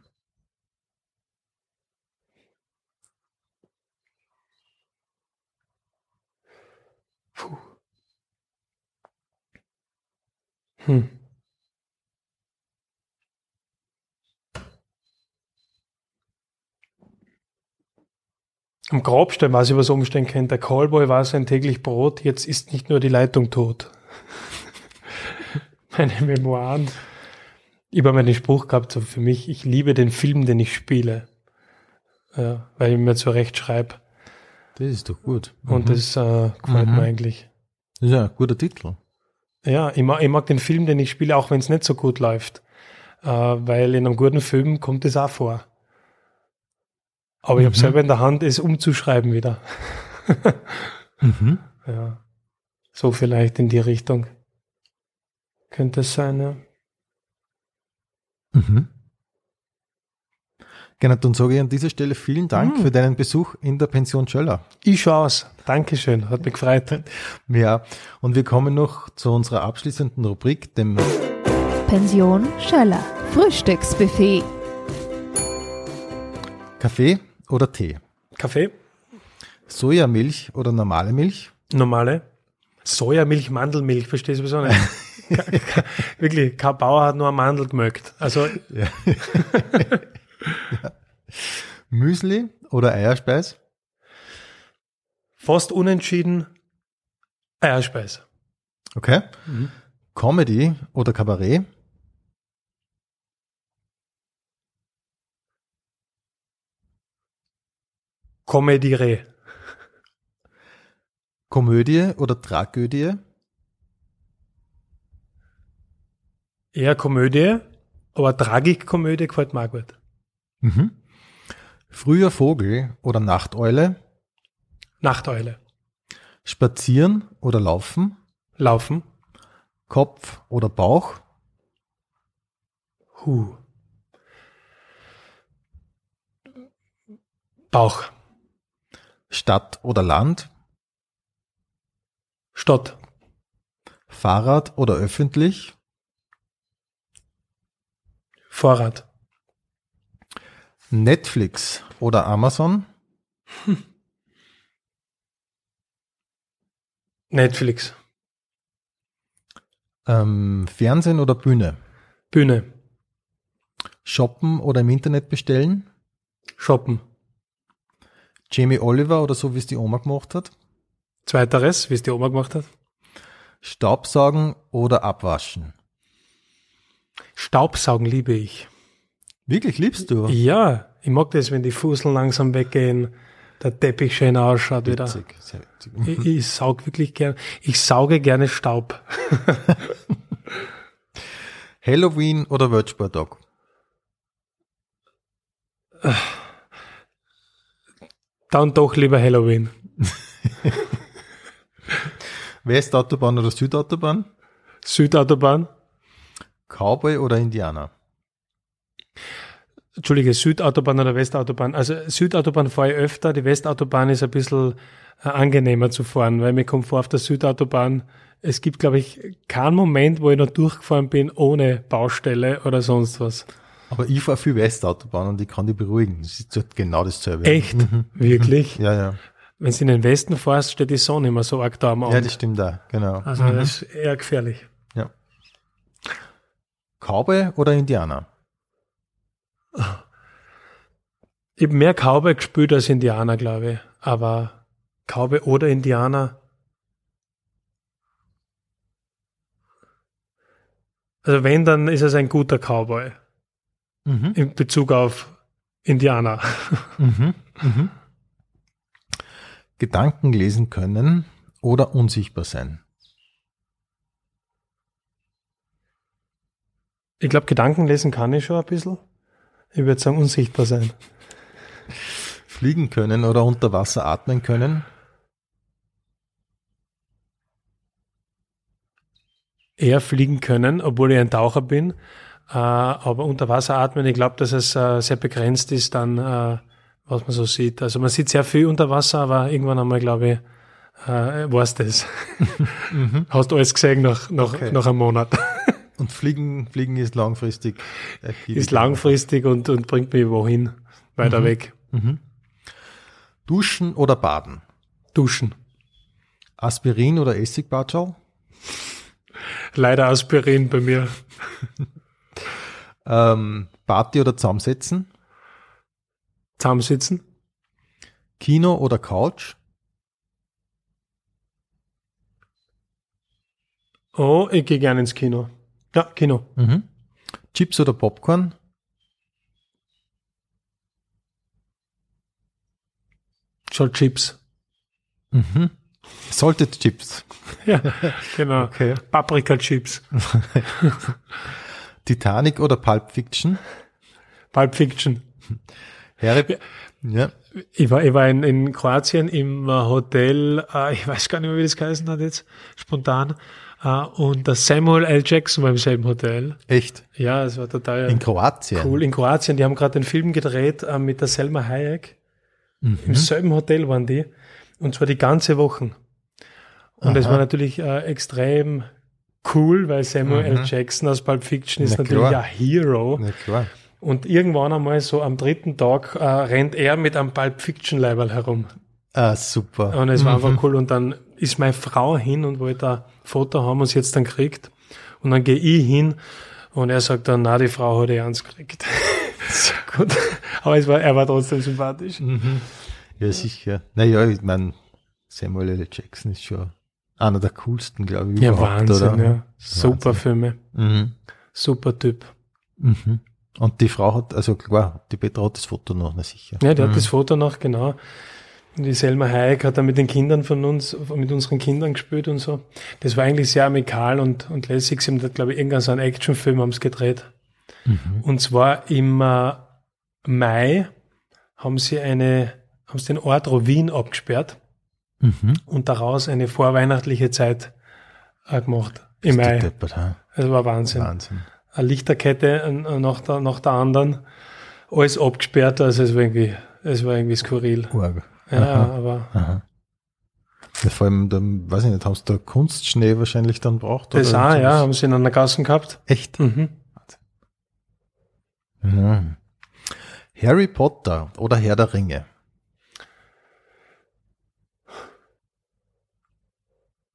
Puh. Hm. Am Grabstein weiß ich, was umstehen könnte. Der Callboy war sein täglich Brot, jetzt ist nicht nur die Leitung tot. (laughs) Meine Memoiren. Ich habe mal den Spruch gehabt, so für mich, ich liebe den Film, den ich spiele. Ja, weil ich mir zurecht schreibe. Das ist doch gut. Und Mhm. das äh, gefällt Mhm. mir eigentlich. Das ist ja ein guter Titel. Ja, ich mag, ich mag den Film, den ich spiele, auch wenn es nicht so gut läuft. Äh, weil in einem guten Film kommt es auch vor. Aber ich habe Mhm. selber in der Hand, es umzuschreiben wieder. (laughs) Mhm. Ja. So vielleicht in die Richtung. Könnte es sein, ja. Mhm. Genau, dann sage ich an dieser Stelle vielen Dank Mhm. für deinen Besuch in der Pension Schöller. Ich schaue es. Dankeschön, hat mich gefreut. Ja, und wir kommen noch zu unserer abschließenden Rubrik, dem Pension Schöller. Frühstücksbuffet. Kaffee oder Tee. Kaffee, Sojamilch oder normale Milch. normale. Sojamilch, Mandelmilch, verstehst du wieso nicht? (laughs) Wirklich, kein Bauer hat nur eine Mandel gemögt. Also (laughs) Müsli oder Eierspeis. fast unentschieden Eierspeis. Okay. Comedy oder Kabarett. Comedie. Komödie oder Tragödie. Eher Komödie, aber Tragikkomödie gefällt mir auch gut. Mhm. Früher Vogel oder Nachteule. Nachteule. Spazieren oder Laufen. Laufen. Kopf oder Bauch. Huh. Bauch. Stadt oder Land. Stadt. Fahrrad oder öffentlich. Vorrat. Netflix oder Amazon. (laughs) Netflix. Ähm, Fernsehen oder Bühne. Bühne. Shoppen oder im Internet bestellen. Shoppen. Jamie Oliver oder so, wie es die Oma gemacht hat. Zweiteres, wie es die Oma gemacht hat. Staubsaugen oder abwaschen. Staubsaugen liebe ich. Wirklich liebst du? Ja, ich mag das, wenn die Fuseln langsam weggehen, der Teppich schön ausschaut wieder. Witzig, sehr witzig. Ich, ich saug wirklich gern. Ich sauge gerne Staub. (laughs) Halloween oder Wölzsportag. Dann doch lieber Halloween. (laughs) Westautobahn oder Südautobahn. Südautobahn. Cowboy oder Indianer. Entschuldige, Südautobahn oder Westautobahn. Also Südautobahn fahre ich öfter, die Westautobahn ist ein bisschen äh, angenehmer zu fahren, weil mir kommt vor auf der Südautobahn, es gibt, glaube ich, keinen Moment, wo ich noch durchgefahren bin ohne Baustelle oder sonst was. Aber ich fahre viel Westautobahn und ich kann die beruhigen. Das ist halt genau dasselbe. Echt? Wirklich? Ja, ja. Wenn du in den Westen fährst, steht die Sonne immer so arg da am Abend. Ja, das stimmt da, genau. also das ist eher gefährlich. Ja. Cowboy oder Indianer? Ich habe mehr Cowboy gespielt als Indianer, glaube ich. Aber Cowboy oder Indianer. Also wenn, dann ist es ein guter Cowboy Mhm. in Bezug auf Indianer. Mhm. Mhm. Gedanken lesen können oder unsichtbar sein. Ich glaube, Gedanken lesen kann ich schon ein bisschen. Ich würde sagen, unsichtbar sein. Fliegen können oder unter Wasser atmen können. Eher fliegen können, obwohl ich ein Taucher bin. Äh, aber unter Wasser atmen, ich glaube, dass es äh, sehr begrenzt ist dann, äh, was man so sieht. Also man sieht sehr viel unter Wasser, aber irgendwann einmal, glaube ich, äh, war's das. (laughs) Hast du alles gesehen nach, nach, Okay. nach einem Monat. (laughs) Und Fliegen, Fliegen ist langfristig. ist langfristig und, und bringt mich wohin, weiter weg. Mhm. Duschen oder baden. Duschen. Aspirin oder Essigbatschal? Leider Aspirin bei mir. (laughs) Ähm, Party oder zusammensetzen? Zusammensitzen. Kino oder Couch? Oh, ich gehe gerne ins Kino. Ja, Kino. Mhm. Chips oder Popcorn? Schon Chips. Mhm. Salted Chips. (laughs) Ja, genau. Okay. Paprika-Chips. (laughs) Titanic oder Pulp Fiction? Pulp Fiction. Harry, ja. Ich war, ich war in, in Kroatien im äh, Hotel, äh, ich weiß gar nicht mehr, wie das geheißen hat jetzt, spontan. Äh, und der Samuel L. Jackson war im selben Hotel. Echt? Ja, es war total In Kroatien? cool. In Kroatien, die haben gerade den Film gedreht äh, mit der Selma Hayek. Mhm. Im selben Hotel waren die. Und zwar die ganze Woche. Und es war natürlich äh, extrem cool, weil Samuel L. Jackson aus Pulp Fiction ist Mhm. Na natürlich klar. ein Hero. Na klar. Und irgendwann einmal so am dritten Tag äh, rennt er mit einem Pulp Fiction Leiberl herum. Ah, super. Und es war einfach cool. Und dann ist meine Frau hin und wollte ein Foto haben und sie jetzt dann kriegt. Und dann gehe ich hin und er sagt dann, na, die Frau hat eh eins gekriegt. (laughs) so gut. Aber es war, er war trotzdem sympathisch. Ja, sicher. Naja, ich meine, Samuel L. Jackson ist schon einer der coolsten, glaube ich, Ja, Wahnsinn, oder? ja. Super Filme. Mhm. Super Typ. Mhm. Und die Frau hat, also klar, die Petra hat das Foto noch, na sicher. Ja, der hat das Foto noch, genau. Und die Selma Hayek hat da mit den Kindern von uns, mit unseren Kindern gespielt und so. Das war eigentlich sehr amikal und, und lässig. Sie haben da, glaube ich, irgendeinen so einen Actionfilm haben sie gedreht. Und zwar im äh, Mai haben sie eine, haben sie den Ort Wien abgesperrt Mhm. und daraus eine vorweihnachtliche Zeit äh, gemacht. Im Mai. Deppert? Das war Wahnsinn. Wahnsinn. Eine Lichterkette nach der, nach der anderen. Alles abgesperrt, also es war irgendwie, es war irgendwie skurril. Org. Ja, aber Aha. Ja, vor allem, dann, weiß ich nicht, haben sie da Kunstschnee wahrscheinlich dann braucht? das oder auch, ja, haben sie in einer Gassen gehabt. Echt? Mhm. Mhm. Harry Potter oder Herr der Ringe?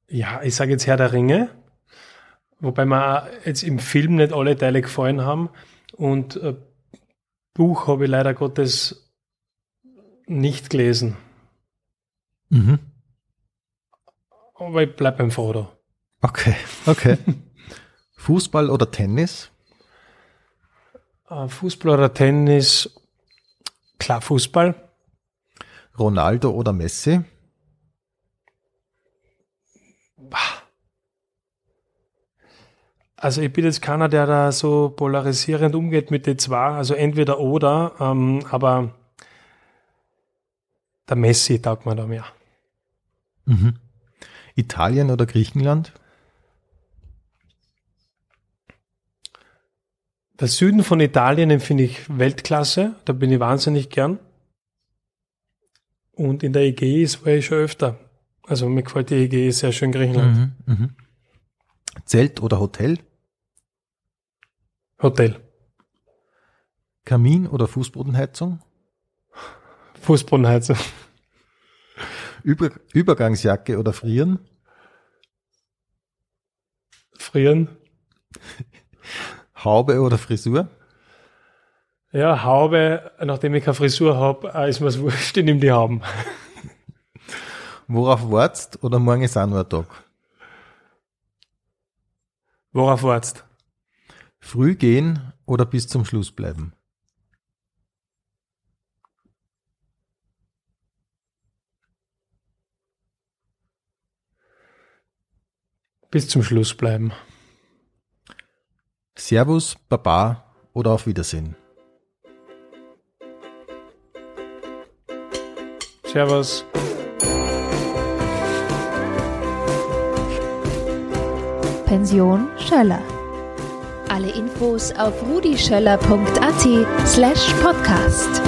Ja, ich sage jetzt Herr der Ringe, wobei mir jetzt im Film nicht alle Teile gefallen haben und äh, Buch habe ich leider Gottes nicht gelesen, Mhm. aber ich bleib beim Frodo. Okay, okay. (laughs) Fußball oder Tennis? Äh, Fußball oder Tennis, klar Fußball, Ronaldo oder Messi? Also ich bin jetzt keiner, der da so polarisierend umgeht mit den zwei, also entweder oder, ähm, aber der Messi taugt mir da mehr. Mhm. Italien oder Griechenland? Der Süden von Italien den finde ich Weltklasse, da bin ich wahnsinnig gern. Und in der Ägäis war ich schon öfter. Also mir gefällt die Ägäis sehr schön Griechenland. Mhm. Zelt oder Hotel? Hotel. Kamin oder Fußbodenheizung? Fußbodenheizung. Über Übergangsjacke oder Frieren? Frieren. Haube oder Frisur? Ja, Haube, nachdem ich keine Frisur habe, ist mir's (laughs) wurscht, ich nehme die Hauben. Worauf wartest oder morgen ist auch nur ein Tag? Worauf wartest? Früh gehen oder bis zum Schluss bleiben? Bis zum Schluss bleiben. Servus, Baba oder auf Wiedersehen? Servus. Pension Schöller. Alle Infos auf rudischöller.at slash podcast.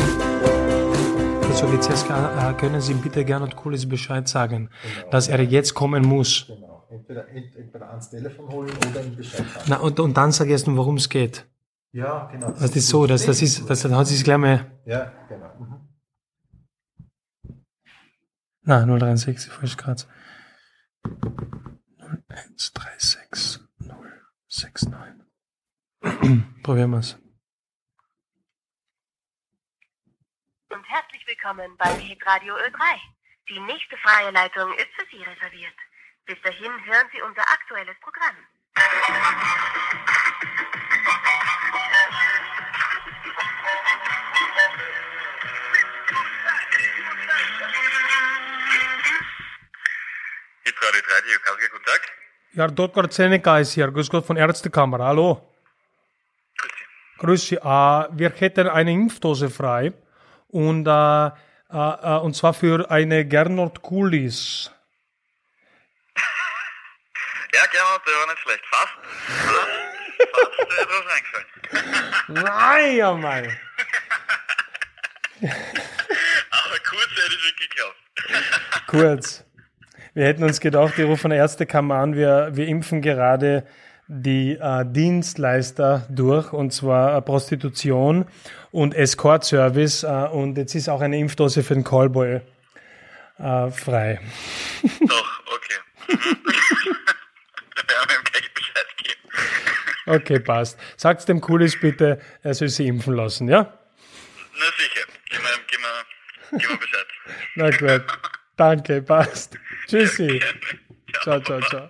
Also Lizieska, äh, können Sie bitte gern und cooles Bescheid sagen, dass er jetzt kommen muss. Genau. Entweder, entweder ans Telefon holen oder ihm Bescheid sagen. Na, und, und dann sag ich erst noch, worum es geht. Ja, genau. Das ist so, das, das ist, das, dann hat sich gleich mal, Ja, genau. Mhm. na, 063, falsch grad. 0136 069. Probieren wir's. und herzlich willkommen beim Hitradio Ö3. Die nächste freie Leitung ist für Sie reserviert. Bis dahin hören Sie unser aktuelles Programm. Hitradio 3, die Jukalke, guten Tag. Ja, Dr. Zeneca ist hier. Grüß Gott von Ärztekammer. Hallo. Grüß Sie. Grüß Sie. Äh, wir hätten eine Impfdose frei. Und, äh, äh, und zwar für eine Gernot Kulis. (laughs) Ja, gerne, der war nicht schlecht. Fast. Fast, äh, drauf reingefallen. Nein, ja, Mann. (laughs) Aber kurz hätte es wirklich geklappt. Kurz. Wir hätten uns gedacht, wir rufen Ärztekammer an, wir, wir impfen gerade die äh, Dienstleister durch, und zwar äh, Prostitution und Escort-Service. Äh, und jetzt ist auch eine Impfdose für den Callboy äh, frei. Doch, okay. Mhm. (laughs) Okay, passt. Sagt's dem Kulis bitte, er soll sie impfen lassen, ja? Na sicher. Gib mir, gib mir, gib mir Bescheid. Na gut. Danke, passt. Tschüssi. Ciao, ciao, ciao.